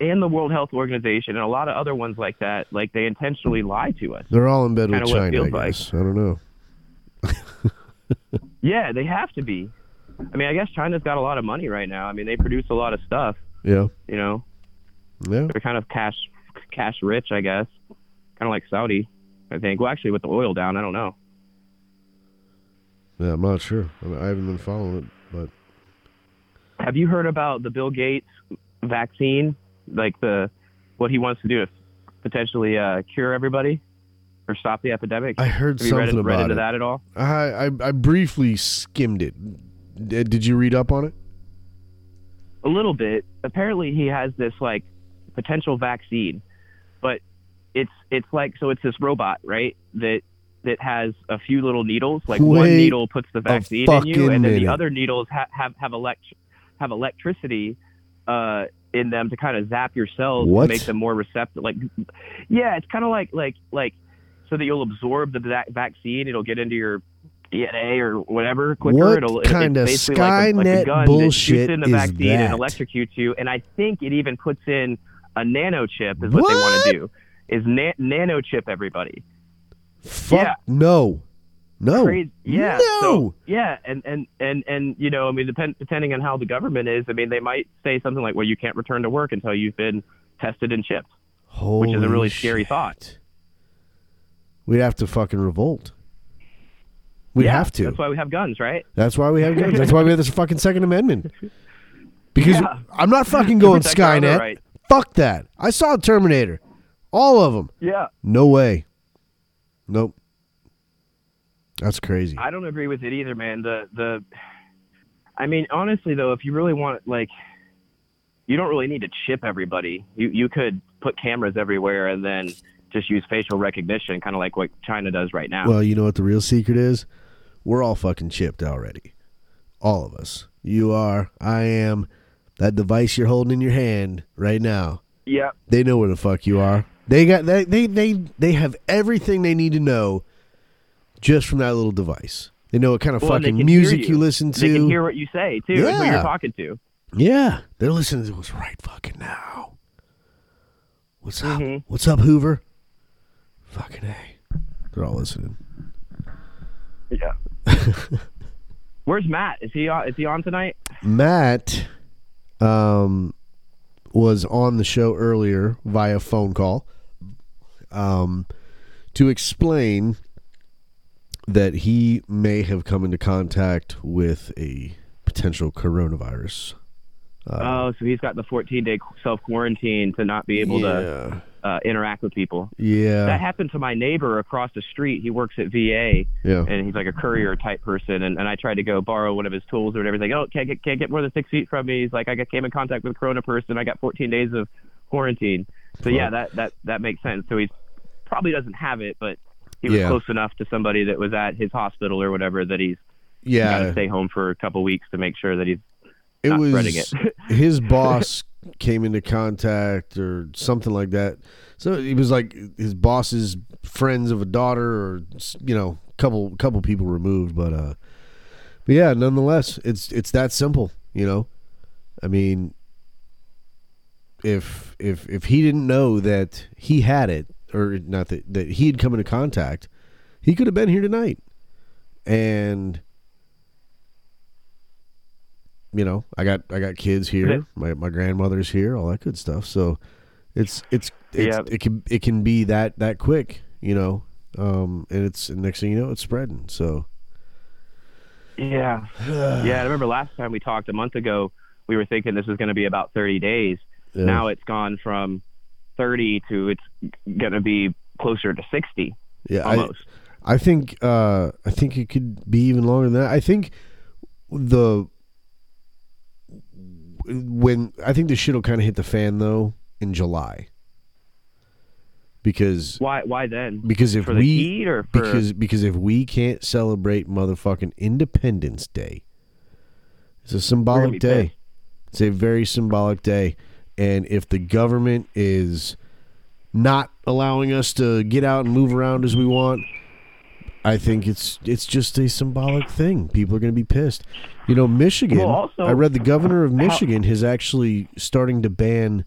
and the World Health Organization and a lot of other ones like that. Like they intentionally lie to us. They're all in bed with Kinda it China, I feels like. guess. I don't know. Yeah, they have to be. I mean, I guess China's got a lot of money right now. I mean, they produce a lot of stuff. Yeah, You know, yeah, they're kind of cash cash rich, I guess. Kind of like Saudi, I think. Well, actually, with the oil down, I don't know. Yeah, I'm not sure. I, mean, I haven't been following it, but Have you heard about the Bill Gates vaccine? Like the what he wants to do to potentially uh, cure everybody or stop the epidemic? I heard Have you read, something read into it. that at all? I, I I briefly skimmed it. D- Did you read up on it? a little bit. Apparently, he has this like potential vaccine, but it's it's like so it's this robot, right? That that has a few little needles. Like one needle puts the vaccine in you, and then minute. the other needles ha- have have elect have electricity uh, in them to kind of zap your cells What? to make them more receptive. Like, yeah, it's kind of like like like so that you'll absorb the va- vaccine. It'll get into your DNA or whatever quicker. What It'll, kind of it's basically like a, like a Skynet gun that shoots in the is vaccine that? and electrocutes you. And I think it even puts in a nanochip is what, they want to do. Is na- nanochip everybody? Fuck Yeah. no, no, Crazy. Yeah. no. So, yeah, and and and and you know, I mean, depend, depending on how the government is, I mean, they might say something like, "Well, you can't return to work until you've been tested and chipped," which is a Holy really scary thought. We'd have to fucking revolt. We'd yeah, have to. That's why we have guns, right? That's why we have guns. That's why we have this fucking Second Amendment. Because Yeah. I'm not fucking going protect our other Skynet. rights. Fuck that. I saw Terminator. All of them. Yeah. No way. Nope. That's crazy. I don't agree with it either, man. The the I mean, honestly though, if you really want like you don't really need to chip everybody. You you could put cameras everywhere and then just use facial recognition, kind of like what China does right now. Well, you know what the real secret is? We're all fucking chipped already. All of us. You are. I am. That device you're holding in your hand right now. yeah. They know where the fuck you are. They got they they they, they have everything they need to know just from that little device. They know what kind of Well, fucking music you. you. listen to. They can hear what you say too, and who Yeah. you're talking to. yeah, they're listening to what's right fucking now. What's up? Mhm. What's up, Hoover? Fucking a. They're all listening. Yeah. Where's Matt? Is he on, is he on tonight? Matt um, was on the show earlier via phone call um, to explain that he may have come into contact with a potential coronavirus. Uh, oh, so he's got the 14 day self quarantine to not be able to yeah, uh, interact with people. yeah, That happened to my neighbor across the street. He works at VA, yeah. and he's like a courier type person. And, and I tried to go borrow one of his tools or whatever. He's like, oh, can't get, can't get more than six feet from me. He's like, I got, came in contact with a corona person. I got 14 days of quarantine. So yeah, that that that makes sense. So he probably doesn't have it, but he was Yeah. close enough to somebody that was at his hospital or whatever that he's yeah. got to stay home for a couple weeks to make sure that he's it not was spreading it. his boss came into contact or something like that. So it was like his boss's friends of a daughter, or you know, couple couple people removed. But uh, but yeah, nonetheless, it's it's that simple. You know, I mean, if if if he didn't know that he had it, or not that that he had come into contact, he could have been here tonight, and you know, I got I got kids here, my my grandmother's here, all that good stuff. So it's it's, it's Yeah. it can it can be that that quick, you know. Um, and it's and next thing you know, it's spreading. So Yeah. yeah, I remember last time we talked a month ago, we were thinking this was going to be about 30 days. yeah. Now it's gone from 30 to it's going to be closer to 60 yeah, I. I think uh, I think it could be even longer than that. I think the when I think the shit will kind of hit the fan though in July because why why then? because if we for because because if we can't celebrate motherfucking Independence Day, it's a symbolic day. pissed. It's a very symbolic day, and if the government is not allowing us to get out and move around as we want, I think it's it's just a symbolic thing. People are going to be pissed. You know, Michigan. Well, also- I read the governor of How- Michigan is actually starting to ban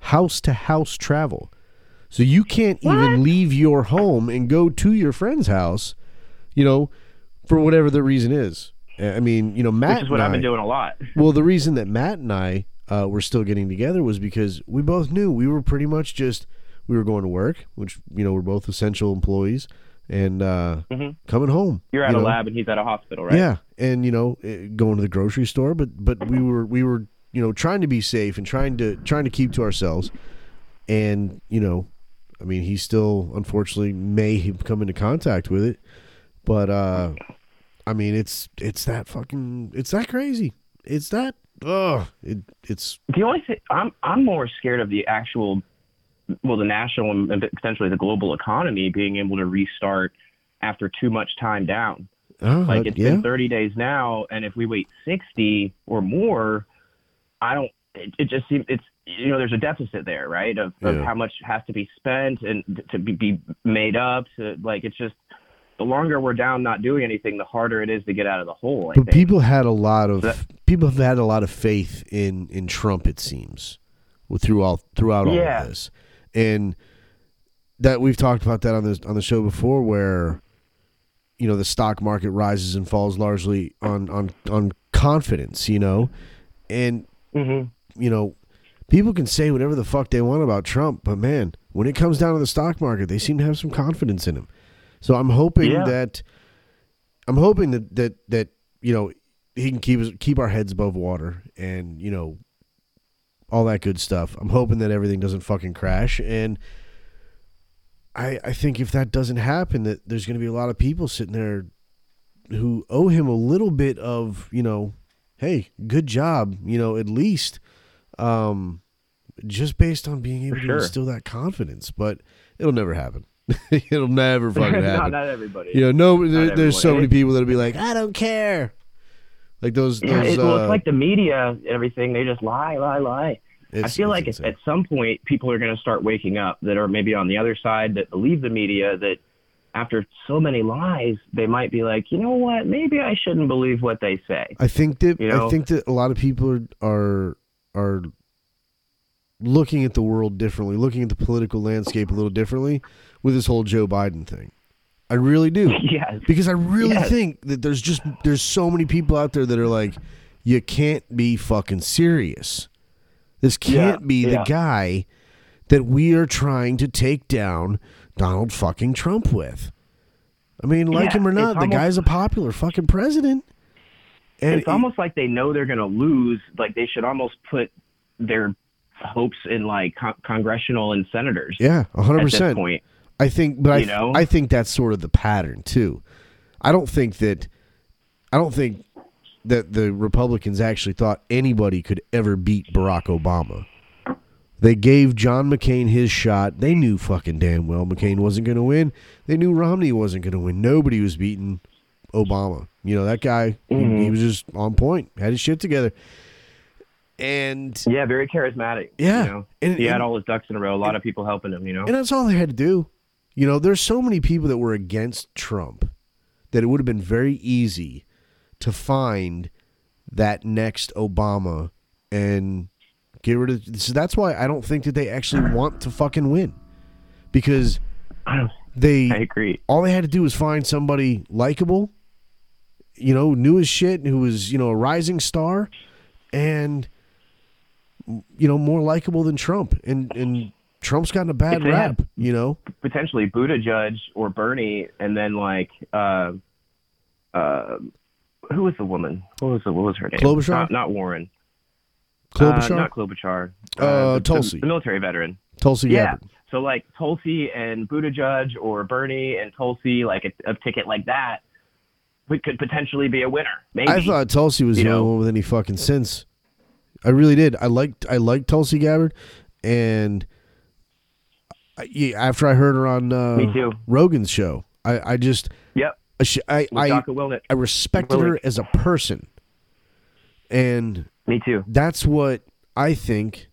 house to house travel. So you can't even leave your home and go to your friend's house, you know, for whatever the reason is. I mean, you know, Matt. which is what and I've been doing a lot. well, the reason that Matt and I uh, were still getting together was because we both knew we were pretty much just we were going to work, which you know we're both essential employees, and uh, Mhm. coming home. You're at you a know? lab and he's at a hospital, right? Yeah, and you know, eh, going to the grocery store, but but we were we were you know trying to be safe and trying to trying to keep to ourselves, and you know, I mean, he still unfortunately may have come into contact with it, but uh, I mean, it's it's that fucking it's that crazy, it's that ugh, it it's The only thing I'm I'm more scared of the actual, well, the national and potentially the global economy being able to restart after too much time down. uh, Like it's yeah, been 30 days now, and if we wait 60 or more, I don't. It, it just seems it's you know there's a deficit there, right? Of, of how much has to be spent and to be, be made up. To like it's just the longer we're down not doing anything, the harder it is to get out of the hole. I but think. people had a lot of That- people have had a lot of faith in in Trump. It seems throughout throughout all Yeah. of this, and that we've talked about that on the on the show before, where you know the stock market rises and falls largely on on on confidence. You know, and Mhm. you know people can say whatever the fuck they want about Trump, but man, when it comes down to the stock market, they seem to have some confidence in him. So I'm hoping Yeah. that I'm hoping that that that you know he can keep us keep our heads above water and you know all that good stuff. I'm hoping that everything doesn't fucking crash and I I think if that doesn't happen that there's going to be a lot of people sitting there who owe him a little bit of, you know, hey, good job, you know, at least um just based on being able For to sure. instill that confidence, but it'll never happen. it'll never fucking happen. not everybody. You know, no, there, there's so many people that'll be like, I don't care. Like those, Yeah, those it, well, uh, it's like the media and everything. They just lie, lie, lie. I feel like at, insane. at some point people are going to start waking up that are maybe on the other side that believe the media that after so many lies they might be like, you know what, maybe I shouldn't believe what they say. I think that you know? I think that a lot of people are, are are looking at the world differently, looking at the political landscape a little differently with this whole Joe Biden thing. I really do. yes. because I really Yes. think that there's just there's so many people out there that are like, you can't be fucking serious. This can't Yeah, be the guy that we are trying to take down Donald fucking Trump with. I mean, like Yeah, him or not, the almost- guy's a popular fucking president. And it's almost like they know they're going to lose. Like they should almost put their hopes in like con- congressional and senators yeah, hundred at this percent. point. I think, but I, know? I think that's sort of the pattern too. I don't think that, I don't think that the Republicans actually thought anybody could ever beat Barack Obama. They gave John McCain his shot. They knew fucking damn well McCain wasn't going to win. They knew Romney wasn't going to win. Nobody was beating Obama. You know that guy. he- He, Mhm. was just on point. Had his shit together. And Yeah, very charismatic. Yeah, you know? and- he had all his ducks in a row. A lot of people helping him. You know. And that's all they had to do. You know, there's so many people that were against Trump that it would have been very easy to find that next Obama and get rid of. So that's why I don't think that they actually want to fucking win because they. I agree. all they had to do was find somebody likable, you know, knew his shit, who was you know a rising star, and you know more likable than Trump. And and Trump's gotten a bad rap, you know. potentially Buttigieg or Bernie, and then like uh, uh, who was the woman? What was the what was her name? Klobuchar? Not, not Warren. Klobuchar, Uh, not Klobuchar. Uh, the- Tulsi. the, the military veteran. Tulsi Yeah. Gabbard. So like Tulsi and Buttigieg or Bernie and Tulsi, like a, a ticket like that, we could potentially be a winner. Maybe. I thought Tulsi was You the only one with any fucking sense. I really did. I liked I liked Tulsi Gabbard, and after I heard her on uh, Me too. Rogan's show, I, I just Yep. I I, I, I respected her as a person, and Me too. that's what I think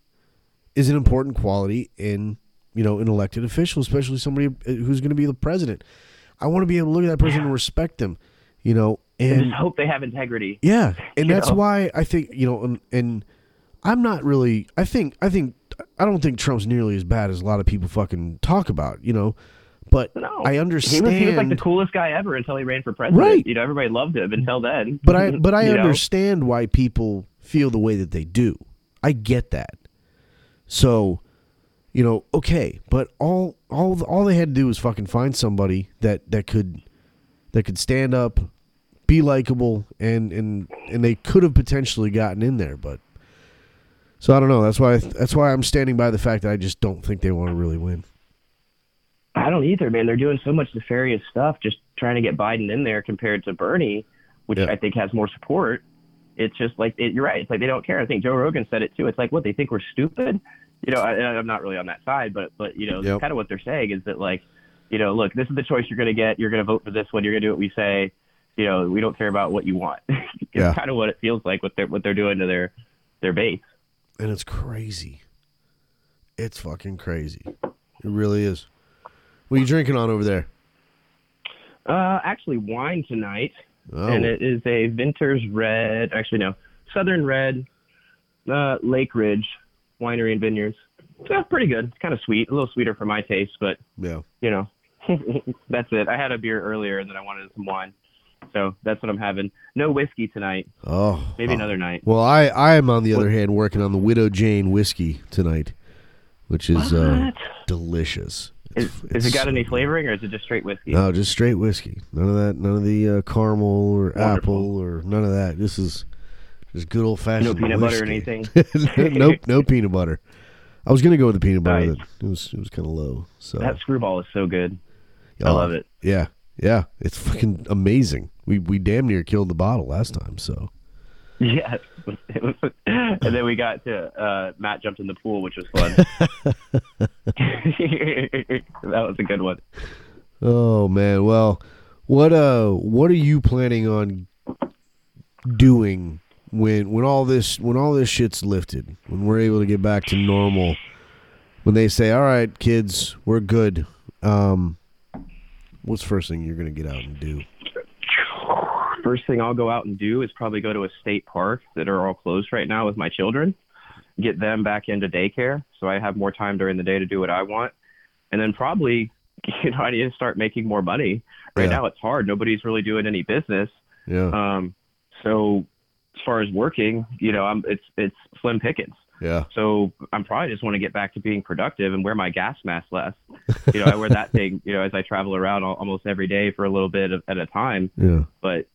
is an important quality in you know an elected official, especially somebody who's going to be the president. I want to be able to look at that person and respect them, you know, And and just hope they have integrity. yeah, and that's know? why I think you know, and, and I'm not really. I think I think I don't think Trump's nearly as bad as a lot of people fucking talk about, you know. But No. I He understand. was, he was like the coolest guy ever until he ran for president. Right. You know, everybody loved him until then. but I but I You know? understand why people feel the way that they do. I get that. So, you know, okay, but all all all they had to do was fucking find somebody that that could that could stand up, be likable, and and and they could have potentially gotten in there, but so I don't know. That's why that's why I'm standing by the fact that I just don't think they want to really win. I don't either, man. They're doing so much nefarious stuff just trying to get Biden in there compared to Bernie, which Yeah. I think has more support. It's just like it, you're right. It's like they don't care. I think Joe Rogan said it too. It's like what they think we're stupid. You know, I, I'm not really on that side, but but you know, Yep. kind of what they're saying is that like, you know, look, this is the choice you're going to get. You're going to vote for this one. You're going to do what we say. You know, we don't care about what you want. it's Yeah. kind of what it feels like what they're what they're doing to their their base. And it's crazy. It's fucking crazy. It really is. What are you drinking on over there? Uh, actually, wine tonight. Oh, and it is a Vinters Red. Actually, no, Southern Red, uh, Lake Ridge Winery and Vineyards. So pretty good. It's kind of sweet, a little sweeter for my taste, but yeah. you know, that's it. I had a beer earlier, and then I wanted some wine, so that's what I'm having. No whiskey tonight. Oh, Maybe oh. another night. Well, I I am on the other hand working on the Widow Jane whiskey tonight, which is uh, delicious. Is, It's- is it's it got so any flavoring, or is it just straight whiskey? No, just straight whiskey. None of that. None of the uh, caramel or Wonderful. apple or none of that. This is just good old fashioned. No peanut butter or anything. nope, no peanut butter. I was gonna go with the peanut butter. Nice. It was it was kind of low. So That screwball is so good. I Oh, love it. Yeah, yeah, it's fucking amazing. We we damn near killed the bottle last time. So Yeah, it was, and then we got to uh, Matt jumped in the pool, which was fun. that was a good one. Oh man, well, what uh, what are you planning on doing when when all this when all this shit's lifted, when we're able to get back to normal, when they say, "All right, kids, we're good." Um, what's the first thing you're gonna get out and do? First thing I'll go out and do is probably go to a state park that are all closed right now with my children, get them back into daycare so I have more time during the day to do what I want, and then probably you know I need to start making more money. Right Yeah. now it's hard. Nobody's really doing any business. Yeah, Um, so as far as working, you know, I'm it's it's slim pickings. Yeah, So I'm probably just want to get back to being productive and wear my gas mask less. You know, I wear that thing, you know, as I travel around al- almost every day for a little bit of, at a time. yeah, But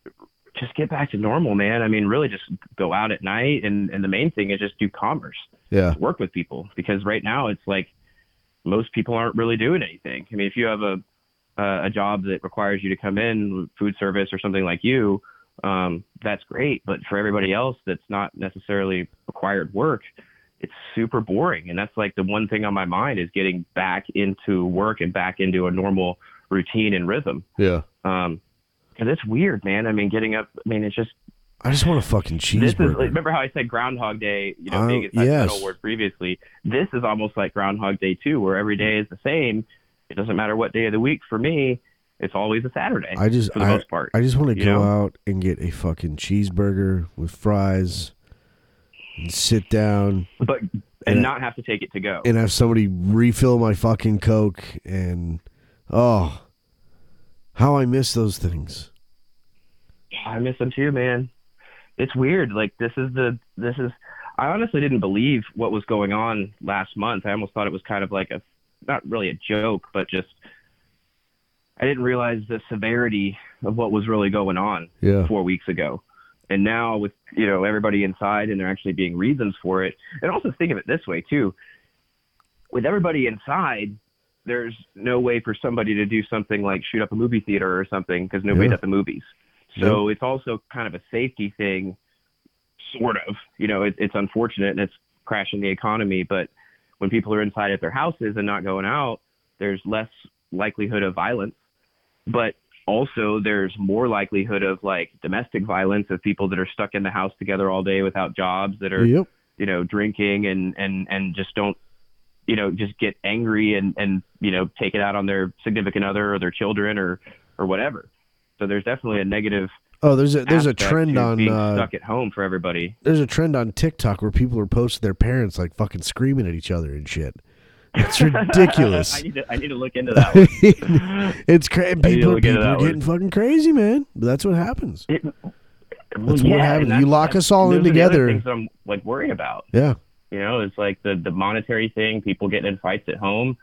just get back to normal, man. I mean, really just go out at night. And, and the main thing is just do commerce, yeah, work with people. Because right now it's like most people aren't really doing anything. I mean, if you have a, a a job that requires you to come in, food service or something like you, um, that's great. But for everybody else that's not necessarily required work, it's super boring. And that's like the one thing on my mind is getting back into work and back into a normal routine and rhythm. yeah. Um, cause it's weird, man. I mean, getting up, I mean, it's just, I just want a fucking this is, cheeseburger. remember how I said Groundhog Day, you know, Uh, being a sentimental yes. word previously? This is almost like Groundhog Day too, where every day is the same. It doesn't matter what day of the week for me. It's always a Saturday I just for the I, most part. I just want to go know? out and get a fucking cheeseburger with fries sit down but and and not have to take it to go. and have somebody refill my fucking coke and oh how I miss those things. I miss them too, man. It's weird. Like this is the this is. I honestly didn't believe what was going on last month. I almost thought it was kind of like a not really a joke, but just I didn't realize the severity of what was really going on Yeah. four weeks ago. And now with you know everybody inside and there actually being reasons for it. And also think of it this way too. With everybody inside, there's no way for somebody to do something like shoot up a movie theater or something because nobody's Yeah. at the movies. So it's also kind of a safety thing, sort of. You know, it, it's unfortunate and it's crashing the economy, but when people are inside at their houses and not going out, there's less likelihood of violence. But also, there's more likelihood of like domestic violence of people that are stuck in the house together all day without jobs, that are Yep. you know drinking and and and just don't you know just get angry and and you know take it out on their significant other or their children or or whatever. So there's definitely a negative. Oh, there's a there's a trend on being uh, stuck at home for everybody. there's a trend on TikTok where people are posting their parents like fucking screaming at each other and shit. It's ridiculous. I need to I need to look into that. One. it's crazy. I need to People, people that are getting fucking crazy, man. But that's what happens. It, well, That's what happens. and You lock us all in those are the other together. Things that I'm like worried about. Yeah. You know, it's like the the monetary thing, people getting in fights at home,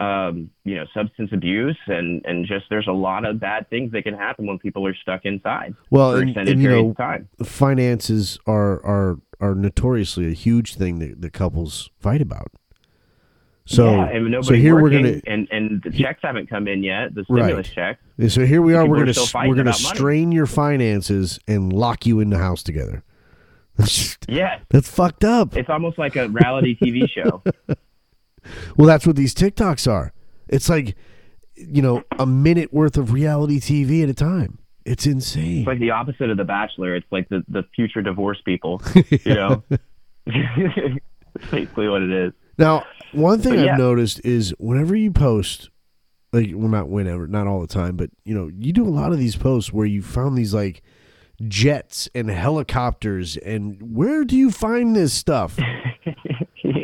um, you know, substance abuse, and and just there's a lot of bad things that can happen when people are stuck inside Well, and, and you know, finances are are are notoriously a huge thing that the couples fight about. So, yeah, and so here we're gonna and and the checks haven't come in yet. The Right. stimulus checks. And so here we are. We're gonna still s- fighting we're gonna about money. strain your finances and lock you in the house together. Yeah, that's fucked up. it's almost like a reality TV show. Well, that's what these TikToks are. It's like you know a minute worth of reality TV at a time. It's insane. It's like the opposite of The Bachelor. It's like the the future divorce people. You know, basically what it is. Now, one thing I've noticed is whenever you post, like, well, not whenever, not all the time, but you know, you do a lot of these posts where you found these like jets and helicopters, and where do you find this stuff?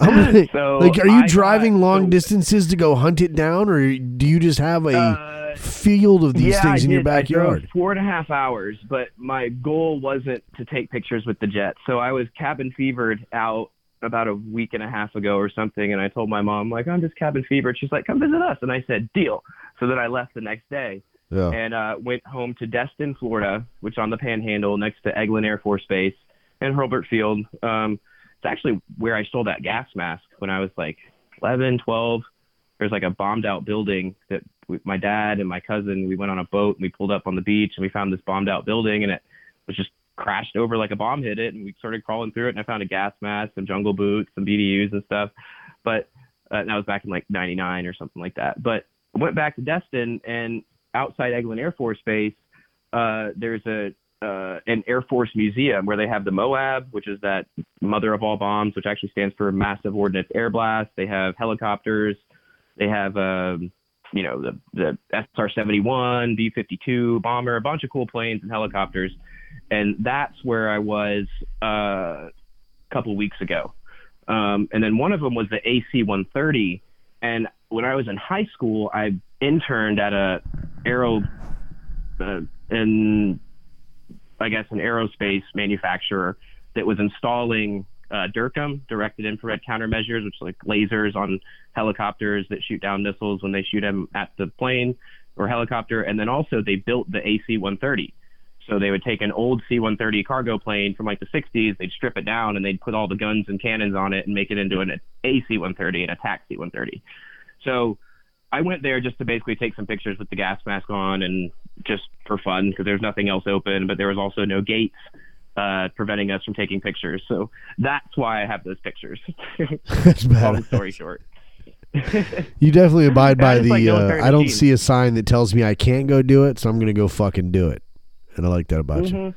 So like, are you I driving got- long so- distances to go hunt it down, or do you just have a Uh, field of these yeah, things in your did. I drove backyard? four and a half hours, but my goal wasn't to take pictures with the jet. So I was cabin fevered out about a week and a half ago or something, and I told my mom like I'm just cabin fevered. She's like, "Come visit us," and I said, "Deal." So then I left the next day Yeah. and uh, went home to Destin, Florida, which is on the Panhandle next to Eglin Air Force Base and Hurlburt Field. Um, it's actually where I stole that gas mask when I was like 11, 12. There's like a bombed out building that we, my dad and my cousin, we went on a boat and we pulled up on the beach and we found this bombed out building and it was just crashed over like a bomb hit it and we started crawling through it and I found a gas mask, some jungle boots, some BDUs and stuff. But uh, that was back in like 99 or something like that. But I went back to Destin and outside Eglin Air Force Base, uh, there's a uh, an Air Force museum where they have the Moab, which is that mother of all bombs, which actually stands for Massive Ordnance Air Blast. They have helicopters. They have, um, you know, the the SR-71, B-52 bomber, a bunch of cool planes and helicopters, and that's where I was uh, a couple weeks ago. Um, and then one of them was the AC-130, and when I was in high school, I interned at a aero uh, I guess an aerospace manufacturer that was installing uh, DIRCM, directed infrared countermeasures, which are like lasers on helicopters that shoot down missiles when they shoot them at the plane or helicopter. And then also they built the AC-130. So they would take an old C-130 cargo plane from like the 60s, they'd strip it down, and they'd put all the guns and cannons on it and make it into an AC-130, an attack C-130. So I went there just to basically take some pictures with the gas mask on and just for fun because there's nothing else open, but there was also no gates uh, preventing us from taking pictures. So that's why I have those pictures. That's Long story short. You definitely abide by the. like uh, I don't see a sign that tells me I can't go do it, so I'm gonna go fucking do it, and I like that about you. Mhm.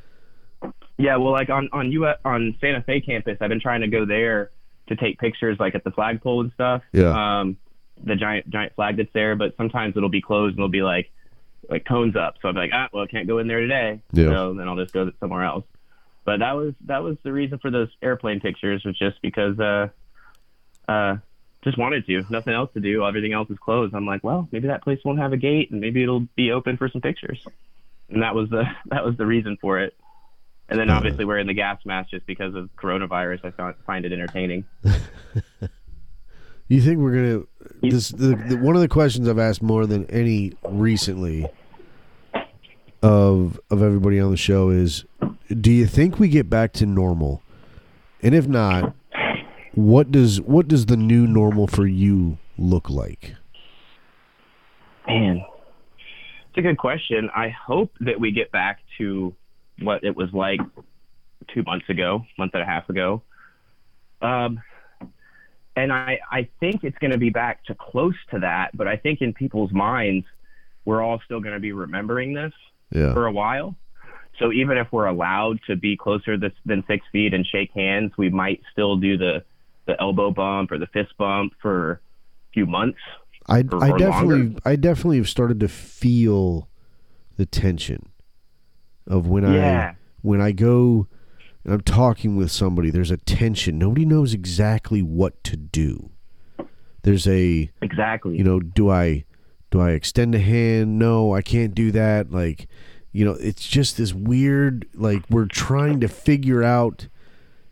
Yeah, well, like on on US, on Santa Fe campus, I've been trying to go there to take pictures, like at the flagpole and stuff. Yeah. Um, the giant giant flag that's there, but sometimes it'll be closed and it'll be like like cones up. So I'm like, ah, well, I can't go in there today. Yeah. So then I'll just go somewhere else. But that was that was the reason for those airplane pictures was just because uh uh just wanted to. Nothing else to do. Everything else is closed. I'm like, well, maybe that place won't have a gate and maybe it'll be open for some pictures. And that was the that was the reason for it. And then obviously wearing the gas mask just because of coronavirus, I found, find it entertaining. You think we're gonna? This the, the one of the questions I've asked more than any recently of of everybody on the show is, do you think we get back to normal? And if not, what does what does the new normal for you look like? Man, it's a good question. I hope that we get back to what it was like two months ago, month and a half ago. Um, and I, I think it's going to be back to close to that, but I think in people's minds, we're all still going to be remembering this Yeah, for a while. So even if we're allowed to be closer this, than six feet and shake hands, we might still do the, the elbow bump or the fist bump for a few months. I or- I or definitely longer. I definitely have started to feel the tension of when I when I go and I'm talking with somebody. There's a tension. Nobody knows exactly what to do. There's a Exactly. you know do I do I extend a hand? No, I can't do that. Like you know, it's just this weird like we're trying to figure out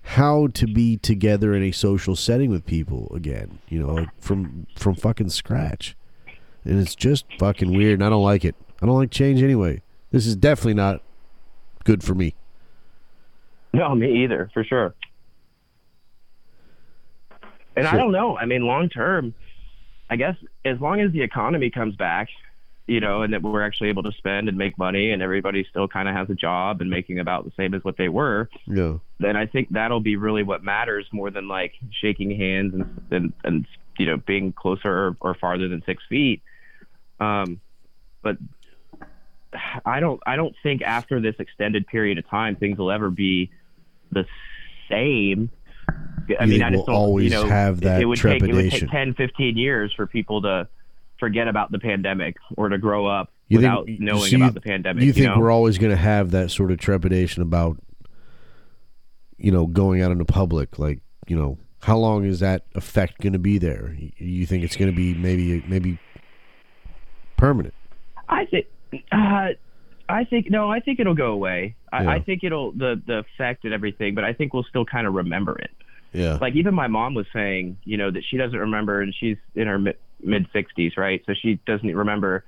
how to be together in a social setting with people again. You know, like from from fucking scratch, and it's just fucking weird. And I don't like it. I don't like change anyway. This is definitely not good for me. No, me either, for sure. And I don't know. I mean, long term, I guess as long as the economy comes back, you know, and that we're actually able to spend and make money, and everybody still kind of has a job and making about the same as what they were, Yeah. then I think that'll be really what matters more than like shaking hands and and, and you know being closer or, or farther than six feet. Um, but I don't I don't think after this extended period of time things will ever be the same. I mean, I just don't always you know, have that it would take it would trepidation. take 10, 15 years for people to forget about the pandemic or to grow up You without think, knowing so you- about the pandemic. You think know? we're always going to have that sort of trepidation about, you know, going out into public? Like, you know, how long is that effect going to be there? You- You think it's going to be maybe maybe permanent? I think, uh, I think no, I think it'll go away. I, Yeah. I think it'll the the effect and everything, but I think we'll still kind of remember it. Yeah. Like even my mom was saying, you know, that she doesn't remember, and she's in her mid mid sixties, right? So she doesn't remember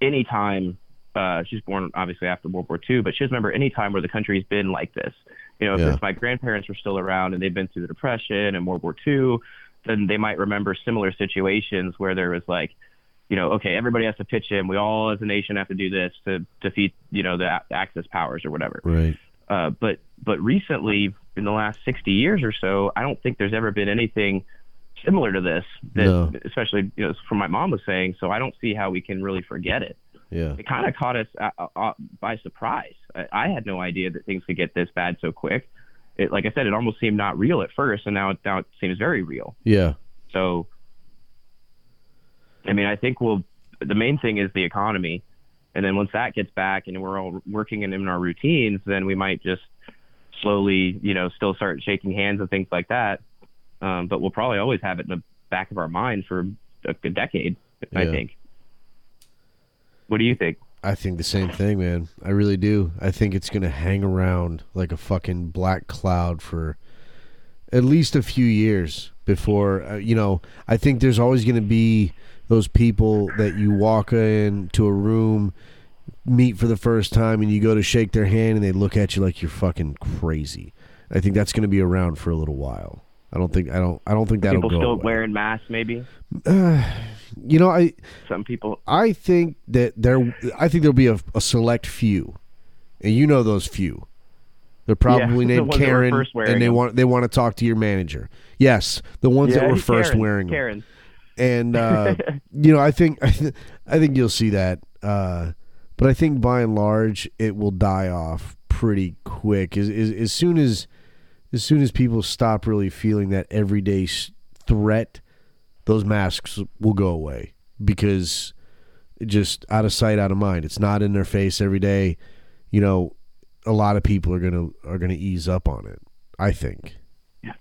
any time. Uh, she's born obviously after World War II, but she doesn't remember any time where the country's been like this. You know, if, Yeah. if my grandparents were still around and they've been through the Depression and World War II, then they might remember similar situations where there was like, you know, okay, everybody has to pitch in. We all as a nation have to do this to defeat, you know, the a- Axis powers or whatever. right. Uh, but but recently, in the last 60 years or so, I don't think there's ever been anything similar to this. That, No. especially you know, from my mom was saying. So I don't see how we can really forget it. Yeah. It kind of caught us uh, uh, by surprise. I, I had no idea that things could get this bad so quick. It, like I said, it almost seemed not real at first, and now it, now it seems very real. Yeah. So, I mean, I think we'll. The main thing is the economy, and then once that gets back and we're all working in, in our routines, then we might just slowly, you know, still start shaking hands and things like that. Um, but we'll probably always have it in the back of our mind for a, a decade. I think. What do you think? I think the same thing, man. I really do. I think it's going to hang around like a fucking black cloud for at least a few years before, uh, you know, I think there's always going to be those people that you walk into a room, meet for the first time, and you go to shake their hand and they look at you like you're fucking crazy. I think that's going to be around for a little while. I don't think I don't I don't think that'll People go still away. wearing masks, maybe. You know, I Some people. I think that there, I think there'll be a, a select few, and you know those few. They're probably the named were Karen, and they them. want they want to talk to your manager. Yes, the ones that were first Karen, wearing them. And uh, you know, I think I, th- I think you'll see that. Uh, but I think by and large, it will die off pretty quick. As, as as soon as as soon as people stop really feeling that everyday s- threat, those masks will go away because just out of sight, out of mind. It's not in their face every day. You know, a lot of people are gonna are gonna ease up on it. I think. Yeah,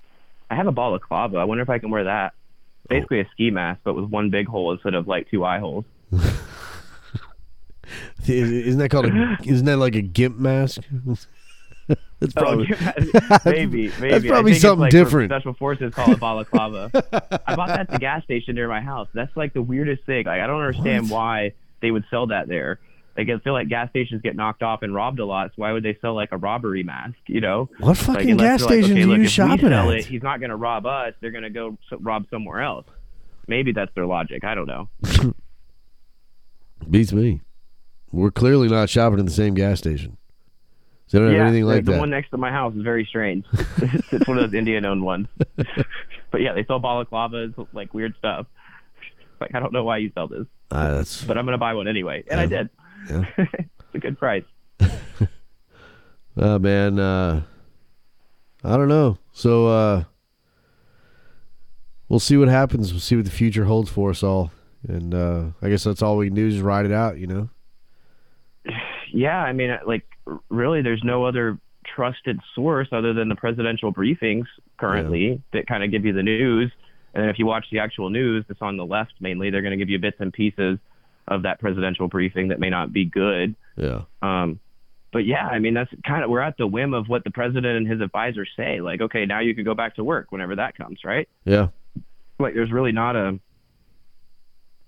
I have a ball of balaclava. I wonder if I can wear that. Basically a ski mask, but with one big hole instead of like two eye holes. Isn't that called a? Isn't that like a gimp mask? That's oh, probably. Oh, maybe, maybe. That's probably something like different. Special forces call it balaclava. I bought that at the gas station near my house. That's like the weirdest thing. Like I don't understand What? why they would sell that there. Like I feel like gas stations get knocked off and robbed a lot. So why would they sell like a robbery mask? You know? What fucking unless gas they're like, stations okay, are look, you shopping at? It, he's not going to rob us. They're going to go so, rob somewhere else. Maybe that's their logic. I don't know. Beats me. We're clearly not shopping in the same gas station. They don't have anything the, like the that. one next to my house is very strange. it's, it's one of those Indian-owned ones. but yeah, they sell balaclavas, like weird stuff. Like I don't know why you sell this, Ah, that's but I'm gonna buy one anyway, and I did. Yeah. it's a good price. oh man. Uh, I don't know. So uh, we'll see what happens. We'll see what the future holds for us all. And uh, I guess that's all we can do is ride it out. You know. Yeah, I mean, like really, there's no other trusted source other than the presidential briefings currently that kind of give you the news. And then if you watch the actual news, it's on the left mainly. They're going to give you bits and pieces of that presidential briefing that may not be good. Yeah. Um, but yeah, I mean that's kind of we're at the whim of what the president and his advisors say. Like, okay, now you can go back to work whenever that comes, right? Yeah. Like, there's really not a.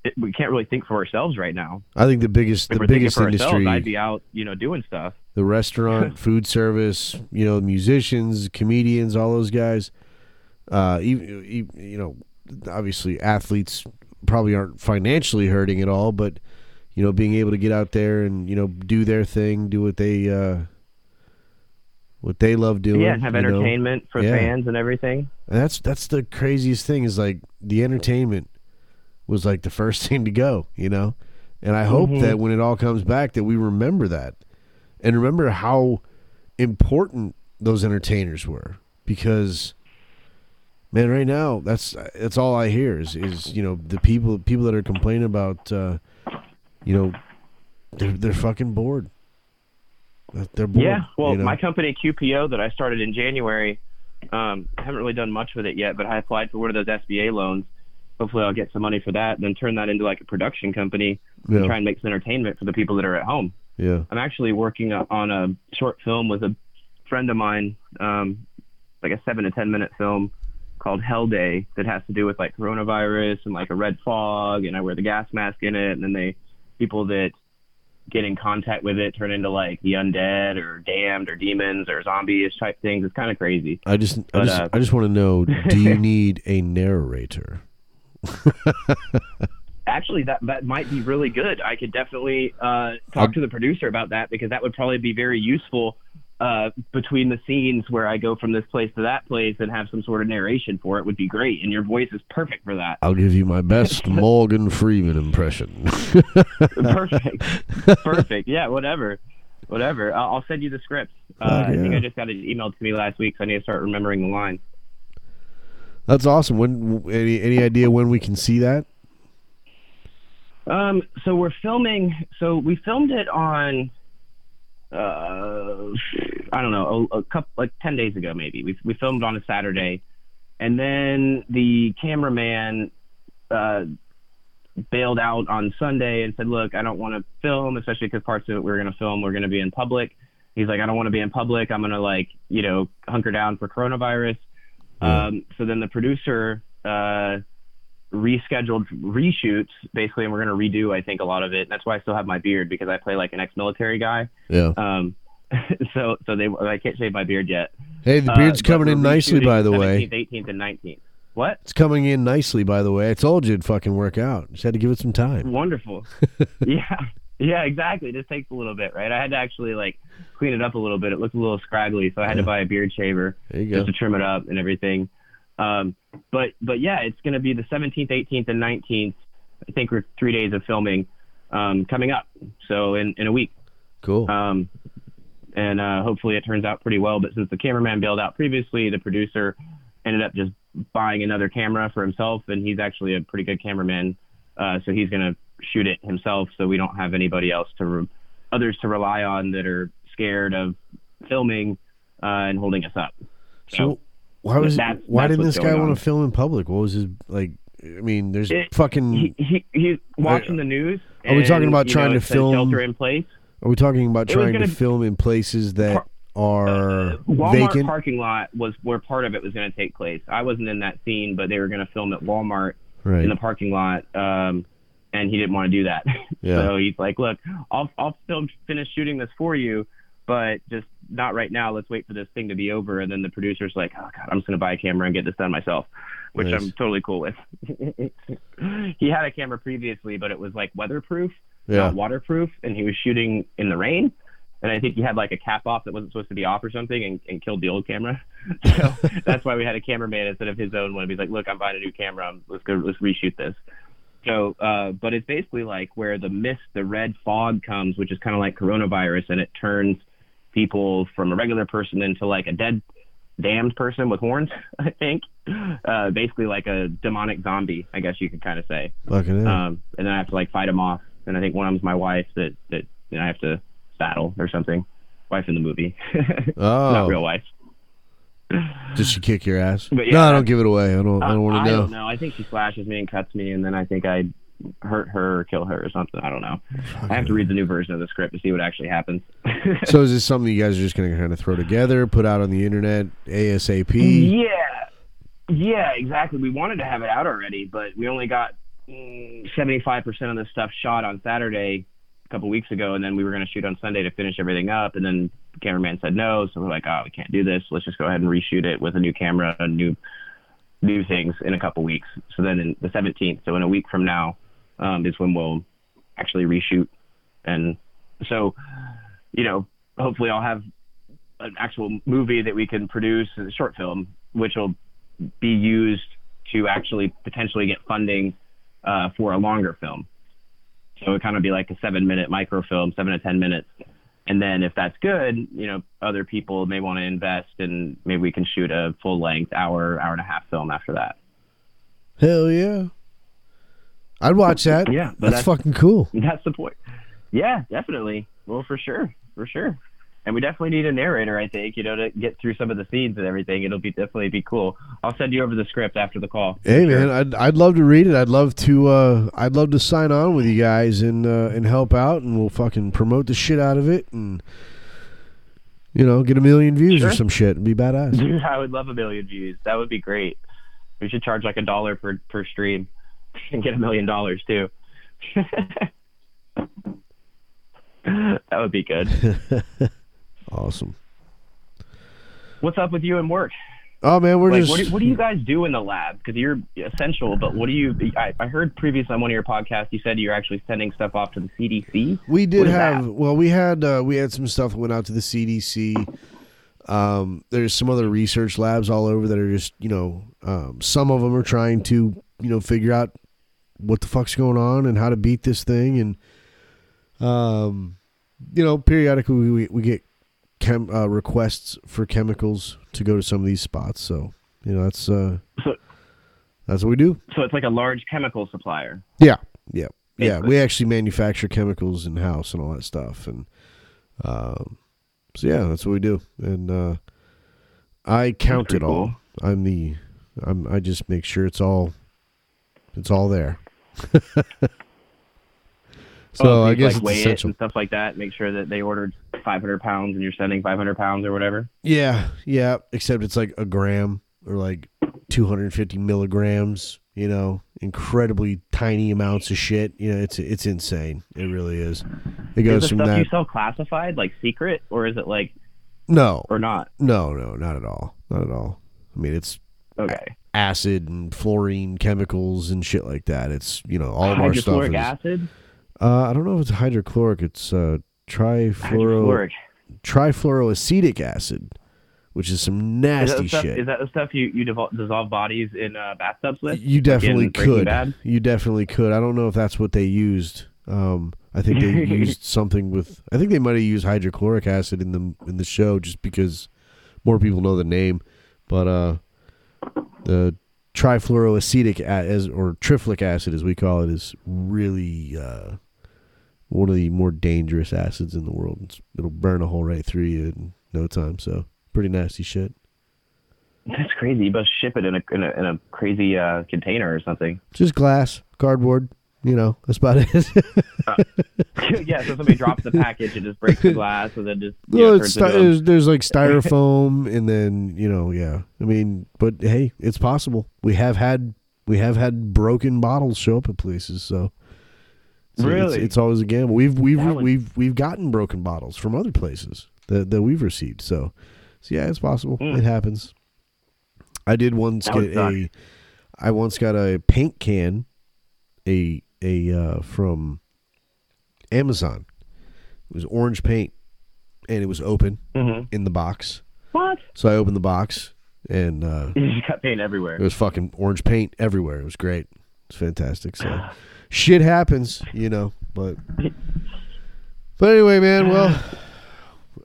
It, we can't really think for ourselves right now. I think the biggest If the biggest industry I'd be out, you know, doing stuff. the restaurant, food service, you know, musicians, comedians, all those guys. Uh, even, even you know, obviously athletes probably aren't financially hurting at all, but you know, being able to get out there and you know do their thing, do what they uh, what they love doing. yeah, have you know. entertainment for Yeah. fans and everything. And that's that's the craziest thing is like the entertainment was like the first thing to go, you know. And I hope Mhm. that when it all comes back that we remember that. And remember how important those entertainers were because man right now that's that's all I hear is is you know the people people that are complaining about uh you know they're they're fucking bored. They're bored. Yeah, well, you know? my company QPO that I started in January, um, I haven't really done much with it yet, but I applied for one of those SBA loans. Hopefully, I'll get some money for that, and then turn that into like a production company yeah, and try and make some entertainment for the people that are at home. yeah. I'm actually working on a short film with a friend of mine, um, like a seven to ten minute film called Hell Day that has to do with like coronavirus and like a red fog, and I wear the gas mask in it, and then they people that get in contact with it turn into like the undead or damned or demons or zombies type things. It's kind of crazy. I just, I just, uh, I just want to know: Do you need a narrator? Actually, that that might be really good. I could definitely uh, I'll- talk to the producer about that because that would probably be very useful uh, between the scenes where I go from this place to that place and have some sort of narration for it would be great. And your voice is perfect for that. I'll give you my best Morgan Freeman impression. perfect, perfect. Yeah, whatever, whatever. I'll, I'll send you the script. Uh, Fuck I think. I just got it emailed to me last week, so I need to start remembering the lines. That's awesome. When any any idea when we can see that? Um, so we're filming. So we filmed it on, uh, I don't know, a, a couple like ten days ago maybe. We we filmed on a Saturday, and then the cameraman uh, bailed out on Sunday and said, "Look, I don't want to film, especially because parts of it we were going to film we're going to be in public." He's like, "I don't want to be in public. I'm going to like you know hunker down for coronavirus." Um, so then the producer. Uh, rescheduled reshoots basically and we're going to redo i think a lot of it that's why i still have my beard because i play like an ex-military guy Yeah. um so so they i can't shave my beard yet Hey, the Uh, beard's but coming in nicely, by the 17th, way. 18th and 19th what It's coming in nicely, by the way. I told you it'd fucking work out. Just had to give it some time. wonderful yeah yeah exactly it just takes a little bit right i had to actually like clean it up a little bit it looked a little scraggly so i had to buy a beard shaver just to trim it up and everything. Um, but but yeah, it's going to be the 17th, 18th, and 19th. I think we're three days of filming um, coming up. So in, in a week, Cool. um, and uh, hopefully it turns out pretty well. But since the cameraman bailed out previously, the producer ended up just buying another camera for himself, and he's actually a pretty good cameraman. Uh, so he's going to shoot it himself, so we don't have anybody else to re- others to rely on that are scared of filming uh, and holding us up. So why was that's- why didn't this guy want to film in public? What was his like? I mean, there's It- fucking. he, he he's watching the news. Are we talking about trying know, to film- shelter in place? are we talking about it trying to film in places that are Walmart vacant? parking lot was where part of it was going to take place. I wasn't in that scene, but they were going to film at Walmart right. in the parking lot, um, and he didn't want to do that. Yeah. so he's like, "Look, I'll I'll film finish shooting this for you, but just not right now. Let's wait for this thing to be over." And then the producer's like, "Oh God, I'm just going to buy a camera and get this done myself," which Nice. I'm totally cool with. he had a camera previously, but it was like weatherproof. yeah. not waterproof, and he was shooting in the rain. And I think he had like a cap off that wasn't supposed to be off or something, and, and killed the old camera. So that's why we had a cameraman instead of his own one. He's like, "Look, I'm buying a new camera. Let's go. Let's reshoot this." So, uh, but it's basically like where the mist, the red fog comes, which is kind of like coronavirus, and it turns people from a regular person into like a dead, damned person with horns. I think, uh, basically like a demonic zombie. I guess you could kind of say um, and then I have to like fight them off. And I think one of them's my wife that that you know I have to battle or something. Wife in the movie, oh, not real wife. Did she kick your ass? But yeah, no, I don't give it away. I don't. I don't want to know. don't know. I think she slashes me and cuts me, and then I think I hurt her or kill her or something. I don't know. I have to read the new version of the script to see what actually happens. so is this something you guys are just going to kind of throw together, put out on the internet ASAP? Yeah, yeah, exactly. We wanted to have it out already, but we only got mm, seventy-five percent of the stuff shot on Saturday a couple weeks ago, and then we were going to shoot on Sunday to finish everything up, and then the cameraman said no, so we're like, oh, we can't do this. Let's just go ahead and reshoot it with a new camera and new new things in a couple weeks. So then in the seventeenth, so in a week from now, um, is when we'll actually reshoot, and so you know, hopefully I'll have an actual movie that we can produce, a short film, which will be used to actually potentially get funding uh, for a longer film. So it kind of be like a seven minute microfilm, seven to 10 minutes. And then if that's good, you know, other people may want to invest and maybe we can shoot a full length hour, hour and a half film after that. Hell yeah. I'd watch that. Yeah, that's, that's fucking cool. That's the point. Yeah, definitely. Well, for sure, for sure and we definitely need a narrator. I think you know to get through some of the scenes and everything. It'll be definitely be cool. I'll send you over the script after the call. Hey sure. man, I'd I'd love to read it. I'd love to uh, I'd love to sign on with you guys and uh, and help out, and we'll fucking promote the shit out of it and. You know, get a million views sure. or some shit and be badass. Dude, I would love a million views. That would be great. We should charge like a dollar per per stream and get a million dollars too. that would be good. Awesome. What's up with you and work? Oh man, we're like, just. What do, what do, you guys do in the lab? Because you're essential, but what do you? I, I, heard previously on one of your podcasts you said you're actually sending stuff off to the CDC. We did have. That? Well, we had uh, we had some stuff that went out to the CDC. Um, there's some other research labs all over that are just you know um, some of them are trying to you know figure out what the fuck's going on and how to beat this thing and um you know periodically we, we get chem uh, requests for chemicals to go to some of these spots. So you know that's uh, so, that's what we do. So it's like a large chemical supplier. Yeah, yeah, Basically. yeah. We actually manufacture chemicals in house and all that stuff, and um, so yeah, that's what we do. And uh, I count it all. Cool. I'm the I'm I just make sure it's all it's all there. So oh, I guess like weigh essential. it and stuff like that. Make sure that they ordered 500 pounds and you're sending 500 pounds or whatever. Yeah, yeah. Except it's like a gram or like 250 milligrams. You know, incredibly tiny amounts of shit. You know, it's it's insane. It really is. It goes from stuff that. You sell classified, like secret, or is it like no or not? No, no, not at all. Not at all. I mean, it's okay. Acid and fluorine chemicals and shit like that. It's you know all of our stuff. Is, acid. Uh, I don't know if it's hydrochloric. It's uh, trifluoro trifluoroacetic acid, which is some nasty is stuff, shit. Is that the stuff you you dissolve bodies in uh, bathtubs with? You definitely could. You definitely could. I don't know if that's what they used. Um, I think they used something with. I think they might have used hydrochloric acid in the in the show just because more people know the name. But uh, the trifluoroacetic as or triflic acid, as we call it, is really uh, one of the more dangerous acids in the world. It's, it'll burn a hole right through you in no time. So pretty nasty shit. That's crazy. You must ship it in a in a, in a crazy uh, container or something. Just glass, cardboard. You know, that's about it. uh, yeah, so somebody drops the package and just breaks the glass, and then just well, know, sti- there's, there's like styrofoam, and then you know, yeah. I mean, but hey, it's possible. We have had we have had broken bottles show up at places, so so really? It's, it's, always a gamble. We've we've we've we've gotten broken bottles from other places that, that we've received. So, so yeah, it's possible. Mm. It happens. I did once that get a. I once got a paint can, a a uh, from Amazon. It was orange paint, and it was open mm-hmm. in the box. What? So I opened the box, and uh, you got paint everywhere. It was fucking orange paint everywhere. It was great. It's fantastic. So. shit happens, you know. But but anyway, man. Well,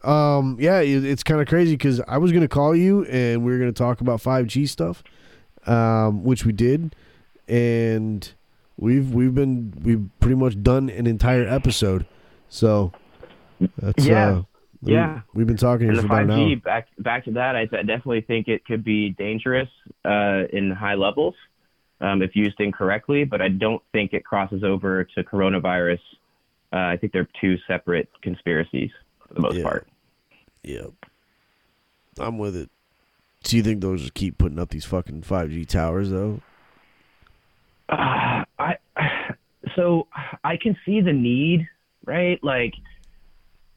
um, yeah, it's kind of crazy because I was gonna call you and we were gonna talk about five G stuff, um, which we did, and we've we've been we've pretty much done an entire episode. So that's yeah. Uh, yeah, we, have been talking and the about 5G, an hour. Back back to that, I, definitely think it could be dangerous uh, in high levels um, if used incorrectly, but I don't think it crosses over to coronavirus. Uh, I think they're two separate conspiracies for the most Yeah. part. Yep. I'm with it. Do you think they'll just keep putting up these fucking 5G towers though? Uh, I so I can see the need, right? Like,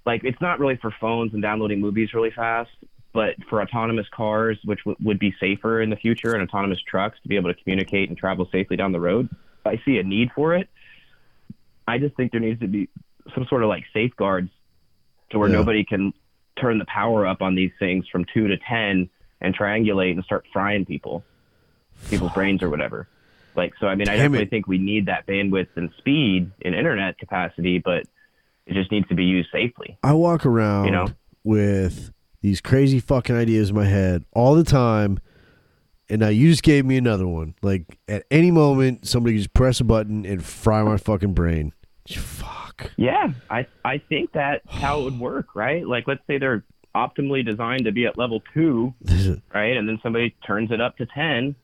like it's not really for phones and downloading movies really fast, but for autonomous cars, which w- would be safer in the future, and autonomous trucks to be able to communicate and travel safely down the road, I see a need for it. I just think there needs to be some sort of like safeguards to where Yeah. nobody can turn the power up on these things from two to ten and triangulate and start frying people, people's brains or whatever. Like so, I mean, I definitely it. think we need that bandwidth and speed in internet capacity, but it just needs to be used safely. I walk around You know? with these crazy fucking ideas in my head all the time. And now you just gave me another one. Like at any moment, somebody can just press a button and fry my fucking brain. Fuck. Yeah, I I think that's how it would work, right? Like, let's say they're optimally designed to be at level two, right, and then somebody turns it up to ten,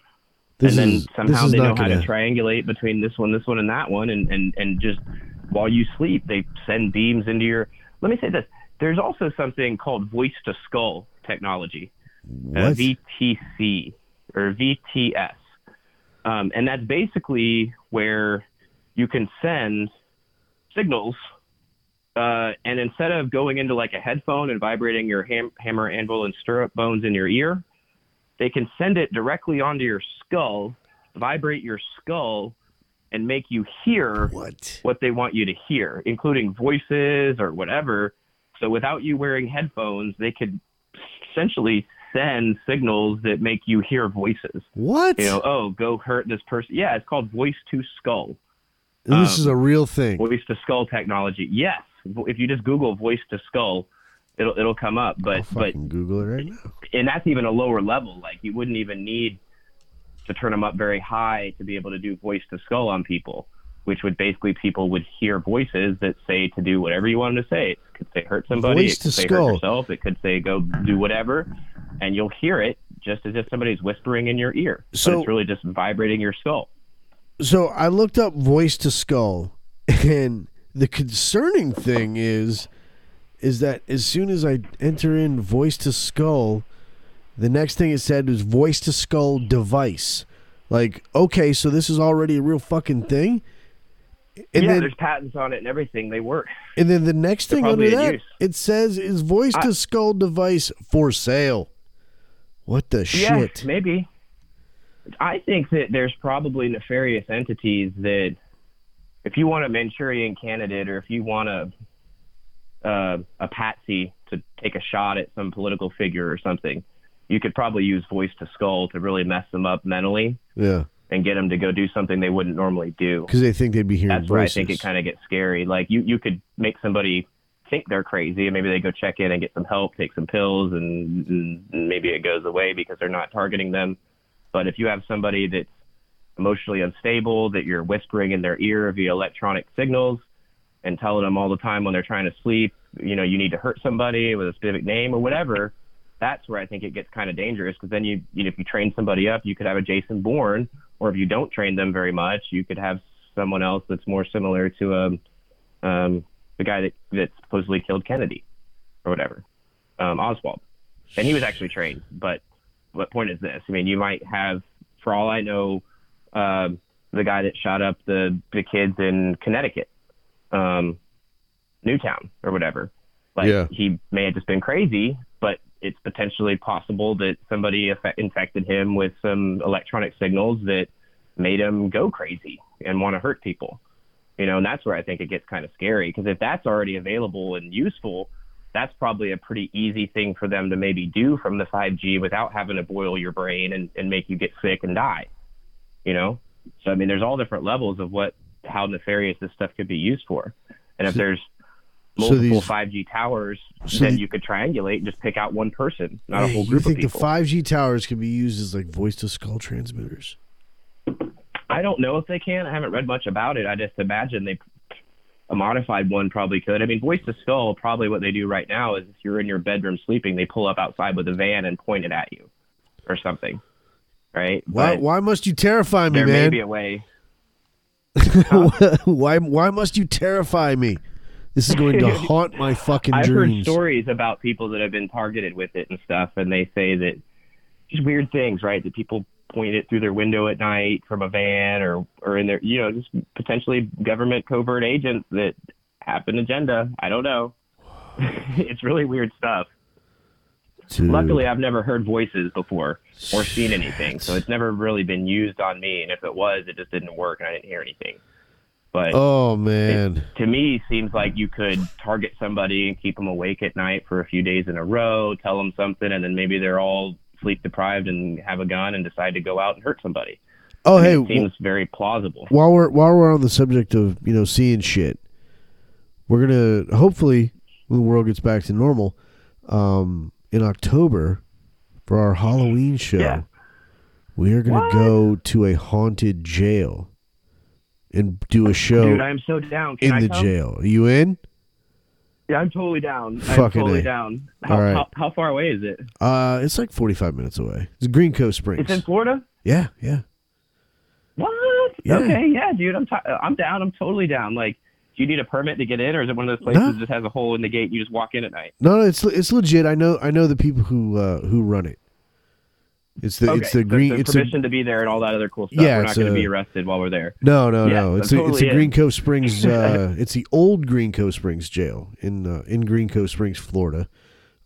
this and then is this somehow they know how to triangulate between this one, this one, and that one, and and and just while you sleep, they send beams into your. Let me say this: there's also something called voice to skull technology, uh. VTC or VTS, um, and that's basically where you can send signals. Uh, and instead of going into like a headphone and vibrating your ham- hammer, anvil, and stirrup bones in your ear, they can send it directly onto your skull, vibrate your skull, and make you hear what? what they want you to hear, including voices or whatever. So without you wearing headphones, they could essentially send signals that make you hear voices. What? You know, oh, go hurt this person. Yeah, it's called voice to skull. And this um, is a real thing. Voice to skull technology. Yes, if you just Google voice to skull, it'll it'll come up. But I'll but Google it right now. and that's even a lower level. Like you wouldn't even need to turn them up very high to be able to do voice to skull on people, which would basically people would hear voices that say to do whatever you want them to say. It could say hurt somebody, Voice it could say skull. hurt yourself, it could say go do whatever, and you'll hear it just as if somebody's whispering in your ear. So- but it's really just vibrating your skull. So I looked up voice to skull, and the concerning thing is, is that as soon as I enter in voice to skull, the next thing it said was voice to skull device. Like, okay, so this is already a real fucking thing. And yeah, then, there's patents on it and everything. They work. and then the next They're thing under that, use. it says is voice to skull device for sale. What the Yeah, shit? maybe. I think that there's probably nefarious entities that, if you want a Manchurian candidate or if you want a uh, a patsy to take a shot at some political figure or something, you could probably use voice to skull to really mess them up mentally Yeah, and get them to go do something they wouldn't normally do. because they think they'd be hearing That's where I think it kind of gets scary. Like you, you could make somebody think they're crazy, and maybe they go check in and get some help, take some pills, and, and maybe it goes away because they're not targeting them. But if you have somebody that's emotionally unstable, that you're whispering in their ear via electronic signals, and telling them all the time when they're trying to sleep, you know, you need to hurt somebody with a specific name or whatever. That's where I think it gets kind of dangerous because then you, you know, if you train somebody up, you could have a Jason Bourne, or if you don't train them very much, you could have someone else that's more similar to um, um, the guy that, that supposedly killed Kennedy or whatever, um, Oswald. And he was actually trained. But what point is this? I mean, you might have, for all I know, um, the guy that shot up the, the kids in Connecticut, um, Newtown or whatever. Like Yeah. he may have just been crazy, but it's potentially possible that somebody infected him with some electronic signals that made him go crazy and want to hurt people. You know, and that's where I think it gets kind of scary because if that's already available and useful, that's probably a pretty easy thing for them to maybe do from the 5G without having to boil your brain and, and make you get sick and die. You know? So, I mean, there's all different levels of what, how nefarious this stuff could be used for. And if So- there's so multiple these- 5G towers, so then the- you could triangulate and just pick out one person, not a Hey, whole you group of think the 5G towers could be used as like voice to skull transmitters? I don't know if they can. I haven't read much about it. I just imagine they a modified one probably could. I mean, voice to skull, probably what they do right now is if you're in your bedroom sleeping, they pull up outside with a van and point it at you or something. right? Why? But Why must you terrify me, there may be a way. why? Why must you terrify me? This is going to haunt my fucking I've heard stories about people that have been targeted with it and stuff, and they say that just weird things, right? That people point it through their window at night from a van or or in their, you know, just potentially government covert agents that have an agenda. I don't know. it's really weird stuff. Luckily, I've never heard voices before or seen anything, so it's never really been used on me. And if it was, it just didn't work, and I didn't hear anything. But Oh man. to me seems like you could target somebody and keep them awake at night for a few days in a row, tell them something, and then maybe they're all sleep deprived and have a gun and decide to go out and hurt somebody. Oh hey, it seems very plausible. while we're while we're on the subject of you know seeing shit, we're gonna hopefully when the world gets back to normal, um, in October for our Halloween show, Yeah. we are gonna go to a haunted jail and do a show Dude, I am so down. Can in I the come? jail. Are you in? Yeah, I'm totally down. I'm totally A. down. How, All right. how, how far away is it? Uh, it's like forty five minutes away. It's Green Cove Springs. It's in Florida. yeah, yeah. What? Yeah. Okay, yeah, dude. I'm t- I'm down. I'm totally down. Like, do you need a permit to get in, or is it one of those places No. that just has a hole in the gate and you just walk in at night? No, no, it's it's legit. I know I know the people who uh, who run it. It's the okay, it's the so green it's the, permission to be there and all that other cool stuff. Yeah, We're not going to be arrested while we're there. No, no, Yes, no. It's a, it's totally a in. Green Cove Springs. Uh, it's the old Green Cove Springs jail in uh, in Green Cove Springs, Florida.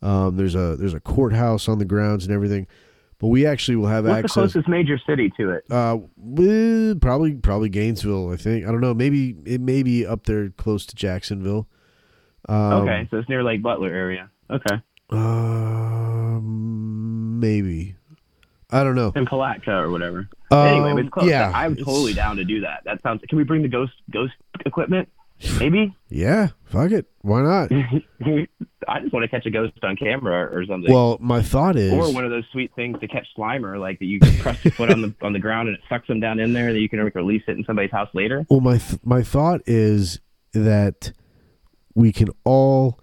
Um, there's a there's a courthouse on the grounds and everything, but we actually will have access. What's the closest major city to it? Uh, probably probably Gainesville. I think I don't know. Maybe it may be up there close to Jacksonville. Um, okay, so it's near Lake Butler area. Okay, Um, maybe. I don't know. in Palatka or whatever. Um, anyway, it's close. yeah, I'm totally down to do that. That sounds. Can we bring the ghost ghost equipment? Maybe. Yeah, fuck it. Why not? I just want to catch a ghost on camera or something. Well, my thought is. or one of those sweet things to catch Slimer, like that you can press your foot on the on the ground and it sucks them down in there, that you can release it in somebody's house later. Well, my th- my thought is that we can all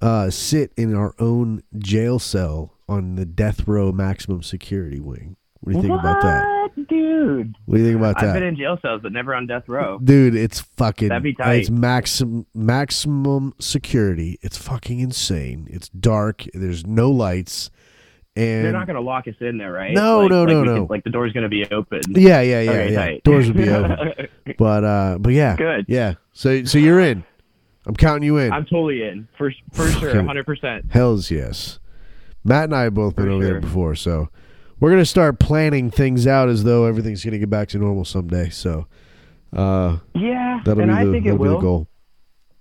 uh, sit in our own jail cell on the death row maximum security wing. What do you think about that? Dude? What do you think about that? I've been in jail cells, but never on death row. Dude, it's fucking. That'd be tight. It's maximum maximum security. It's fucking insane. It's dark. There's no lights, and They're not going to lock us in there, right? No, Like- no, like no, we no. can- like the door's going to be open. yeah, yeah, yeah, Okay, yeah. tight. Doors would be open, but uh, but yeah, Good. Yeah, so so you're in. I'm counting you in. I'm totally in for for sure, 100. percent Hell's yes. Matt and I have both been For over there before, so we're gonna start planning things out as though everything's gonna get back to normal someday. So uh, Yeah, that'll and be I the think it will. goal.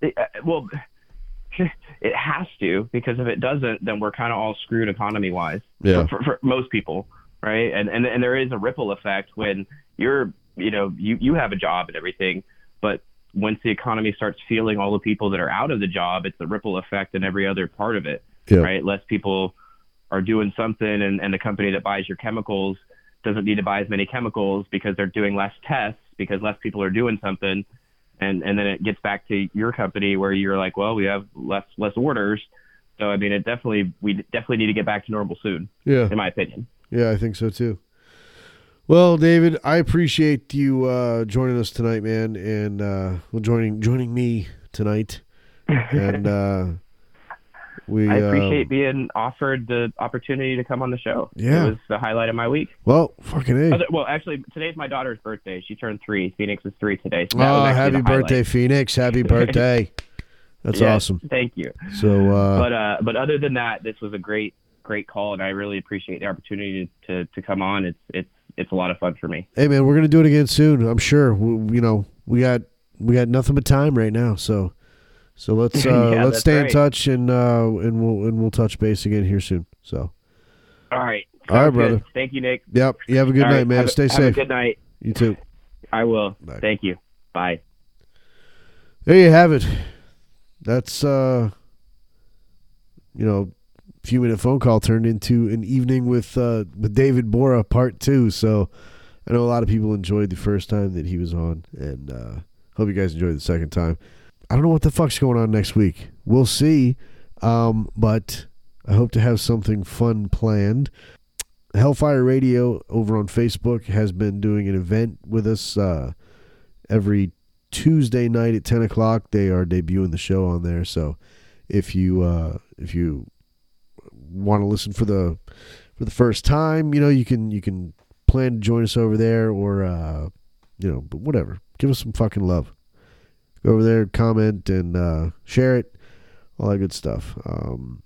It, uh, well, it has to because if it doesn't, then we're kind of all screwed economy wise. Yeah. For, for, for most people, right? And and and there is a ripple effect when you're, you know, you you have a job and everything, but once the economy starts feeling all the people that are out of the job, it's a ripple effect in every other part of it, Yeah. right? Less people are doing something, and, and the company that buys your chemicals doesn't need to buy as many chemicals because they're doing less tests because less people are doing something and and then it gets back to your company where you're like, well, we have less less orders. So I mean, it definitely we definitely need to get back to normal soon, Yeah, in my opinion. yeah, I think so too. Well, David, I appreciate you uh, joining us tonight, man, and uh, well, joining joining me tonight, and uh, we. I appreciate uh, being offered the opportunity to come on the show. Yeah. it was the highlight of my week. well, fucking a. Other, well, actually, today's my daughter's birthday. She turned three. Phoenix is three today. So Oh, happy highlight. birthday, Phoenix! Happy birthday! That's Yes, awesome. Thank you. So, uh, but uh, but other than that, this was a great great call, and I really appreciate the opportunity to to come on. It's it's it's a lot of fun for me. hey, man, we're gonna do it again soon. I'm sure. We, you know, we got we got nothing but time right now. So, so let's uh, Yeah, let's stay in touch and uh, and we'll and we'll touch base again here soon. So, All right. All right, good. brother. Thank you, Nick. yep. You have a good All night, right, man. have a- Stay have safe. a good night. You too. I will. Bye. Thank you. Bye. There you have it. That's uh, you know, few minute phone call turned into an evening with uh with David Bora part two. So I know a lot of people enjoyed the first time that he was on, and uh hope you guys enjoyed the second time. I don't know what the fuck's going on next week. We'll see. Um, but I hope to have something fun planned. Hellfire Radio over on Facebook has been doing an event with us uh, every Tuesday night at ten o'clock. They are debuting the show on there. So if you uh, if you want to listen for the for the first time, you know you can you can plan to join us over there or uh, you know, but whatever. Give us some fucking love. Go over there, comment, and uh, share it, all that good stuff. Um,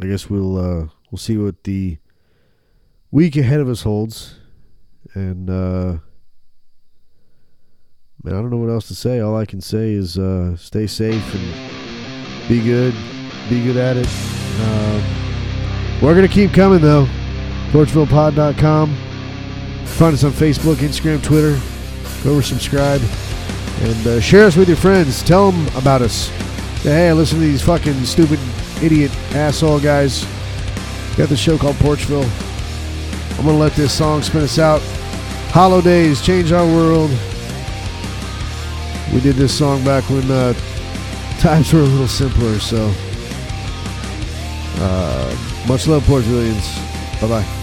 I guess we'll uh, we'll see what the week ahead of us holds, and uh, man, I don't know what else to say. All I can say is uh, stay safe and be good, be good at it. Um, we're gonna keep coming though. PorchvillePod.com. Find us on Facebook, Instagram, Twitter. Go over, subscribe, and uh, share us with your friends. Tell them about us. Hey, listen to these fucking stupid, idiot, asshole guys. Got the show called Porchville. I'm gonna let this song spin us out. Hollow Days, change our world. We did this song back when uh, times were a little simpler. So, uh, much love, Porchvillians. Bye bye.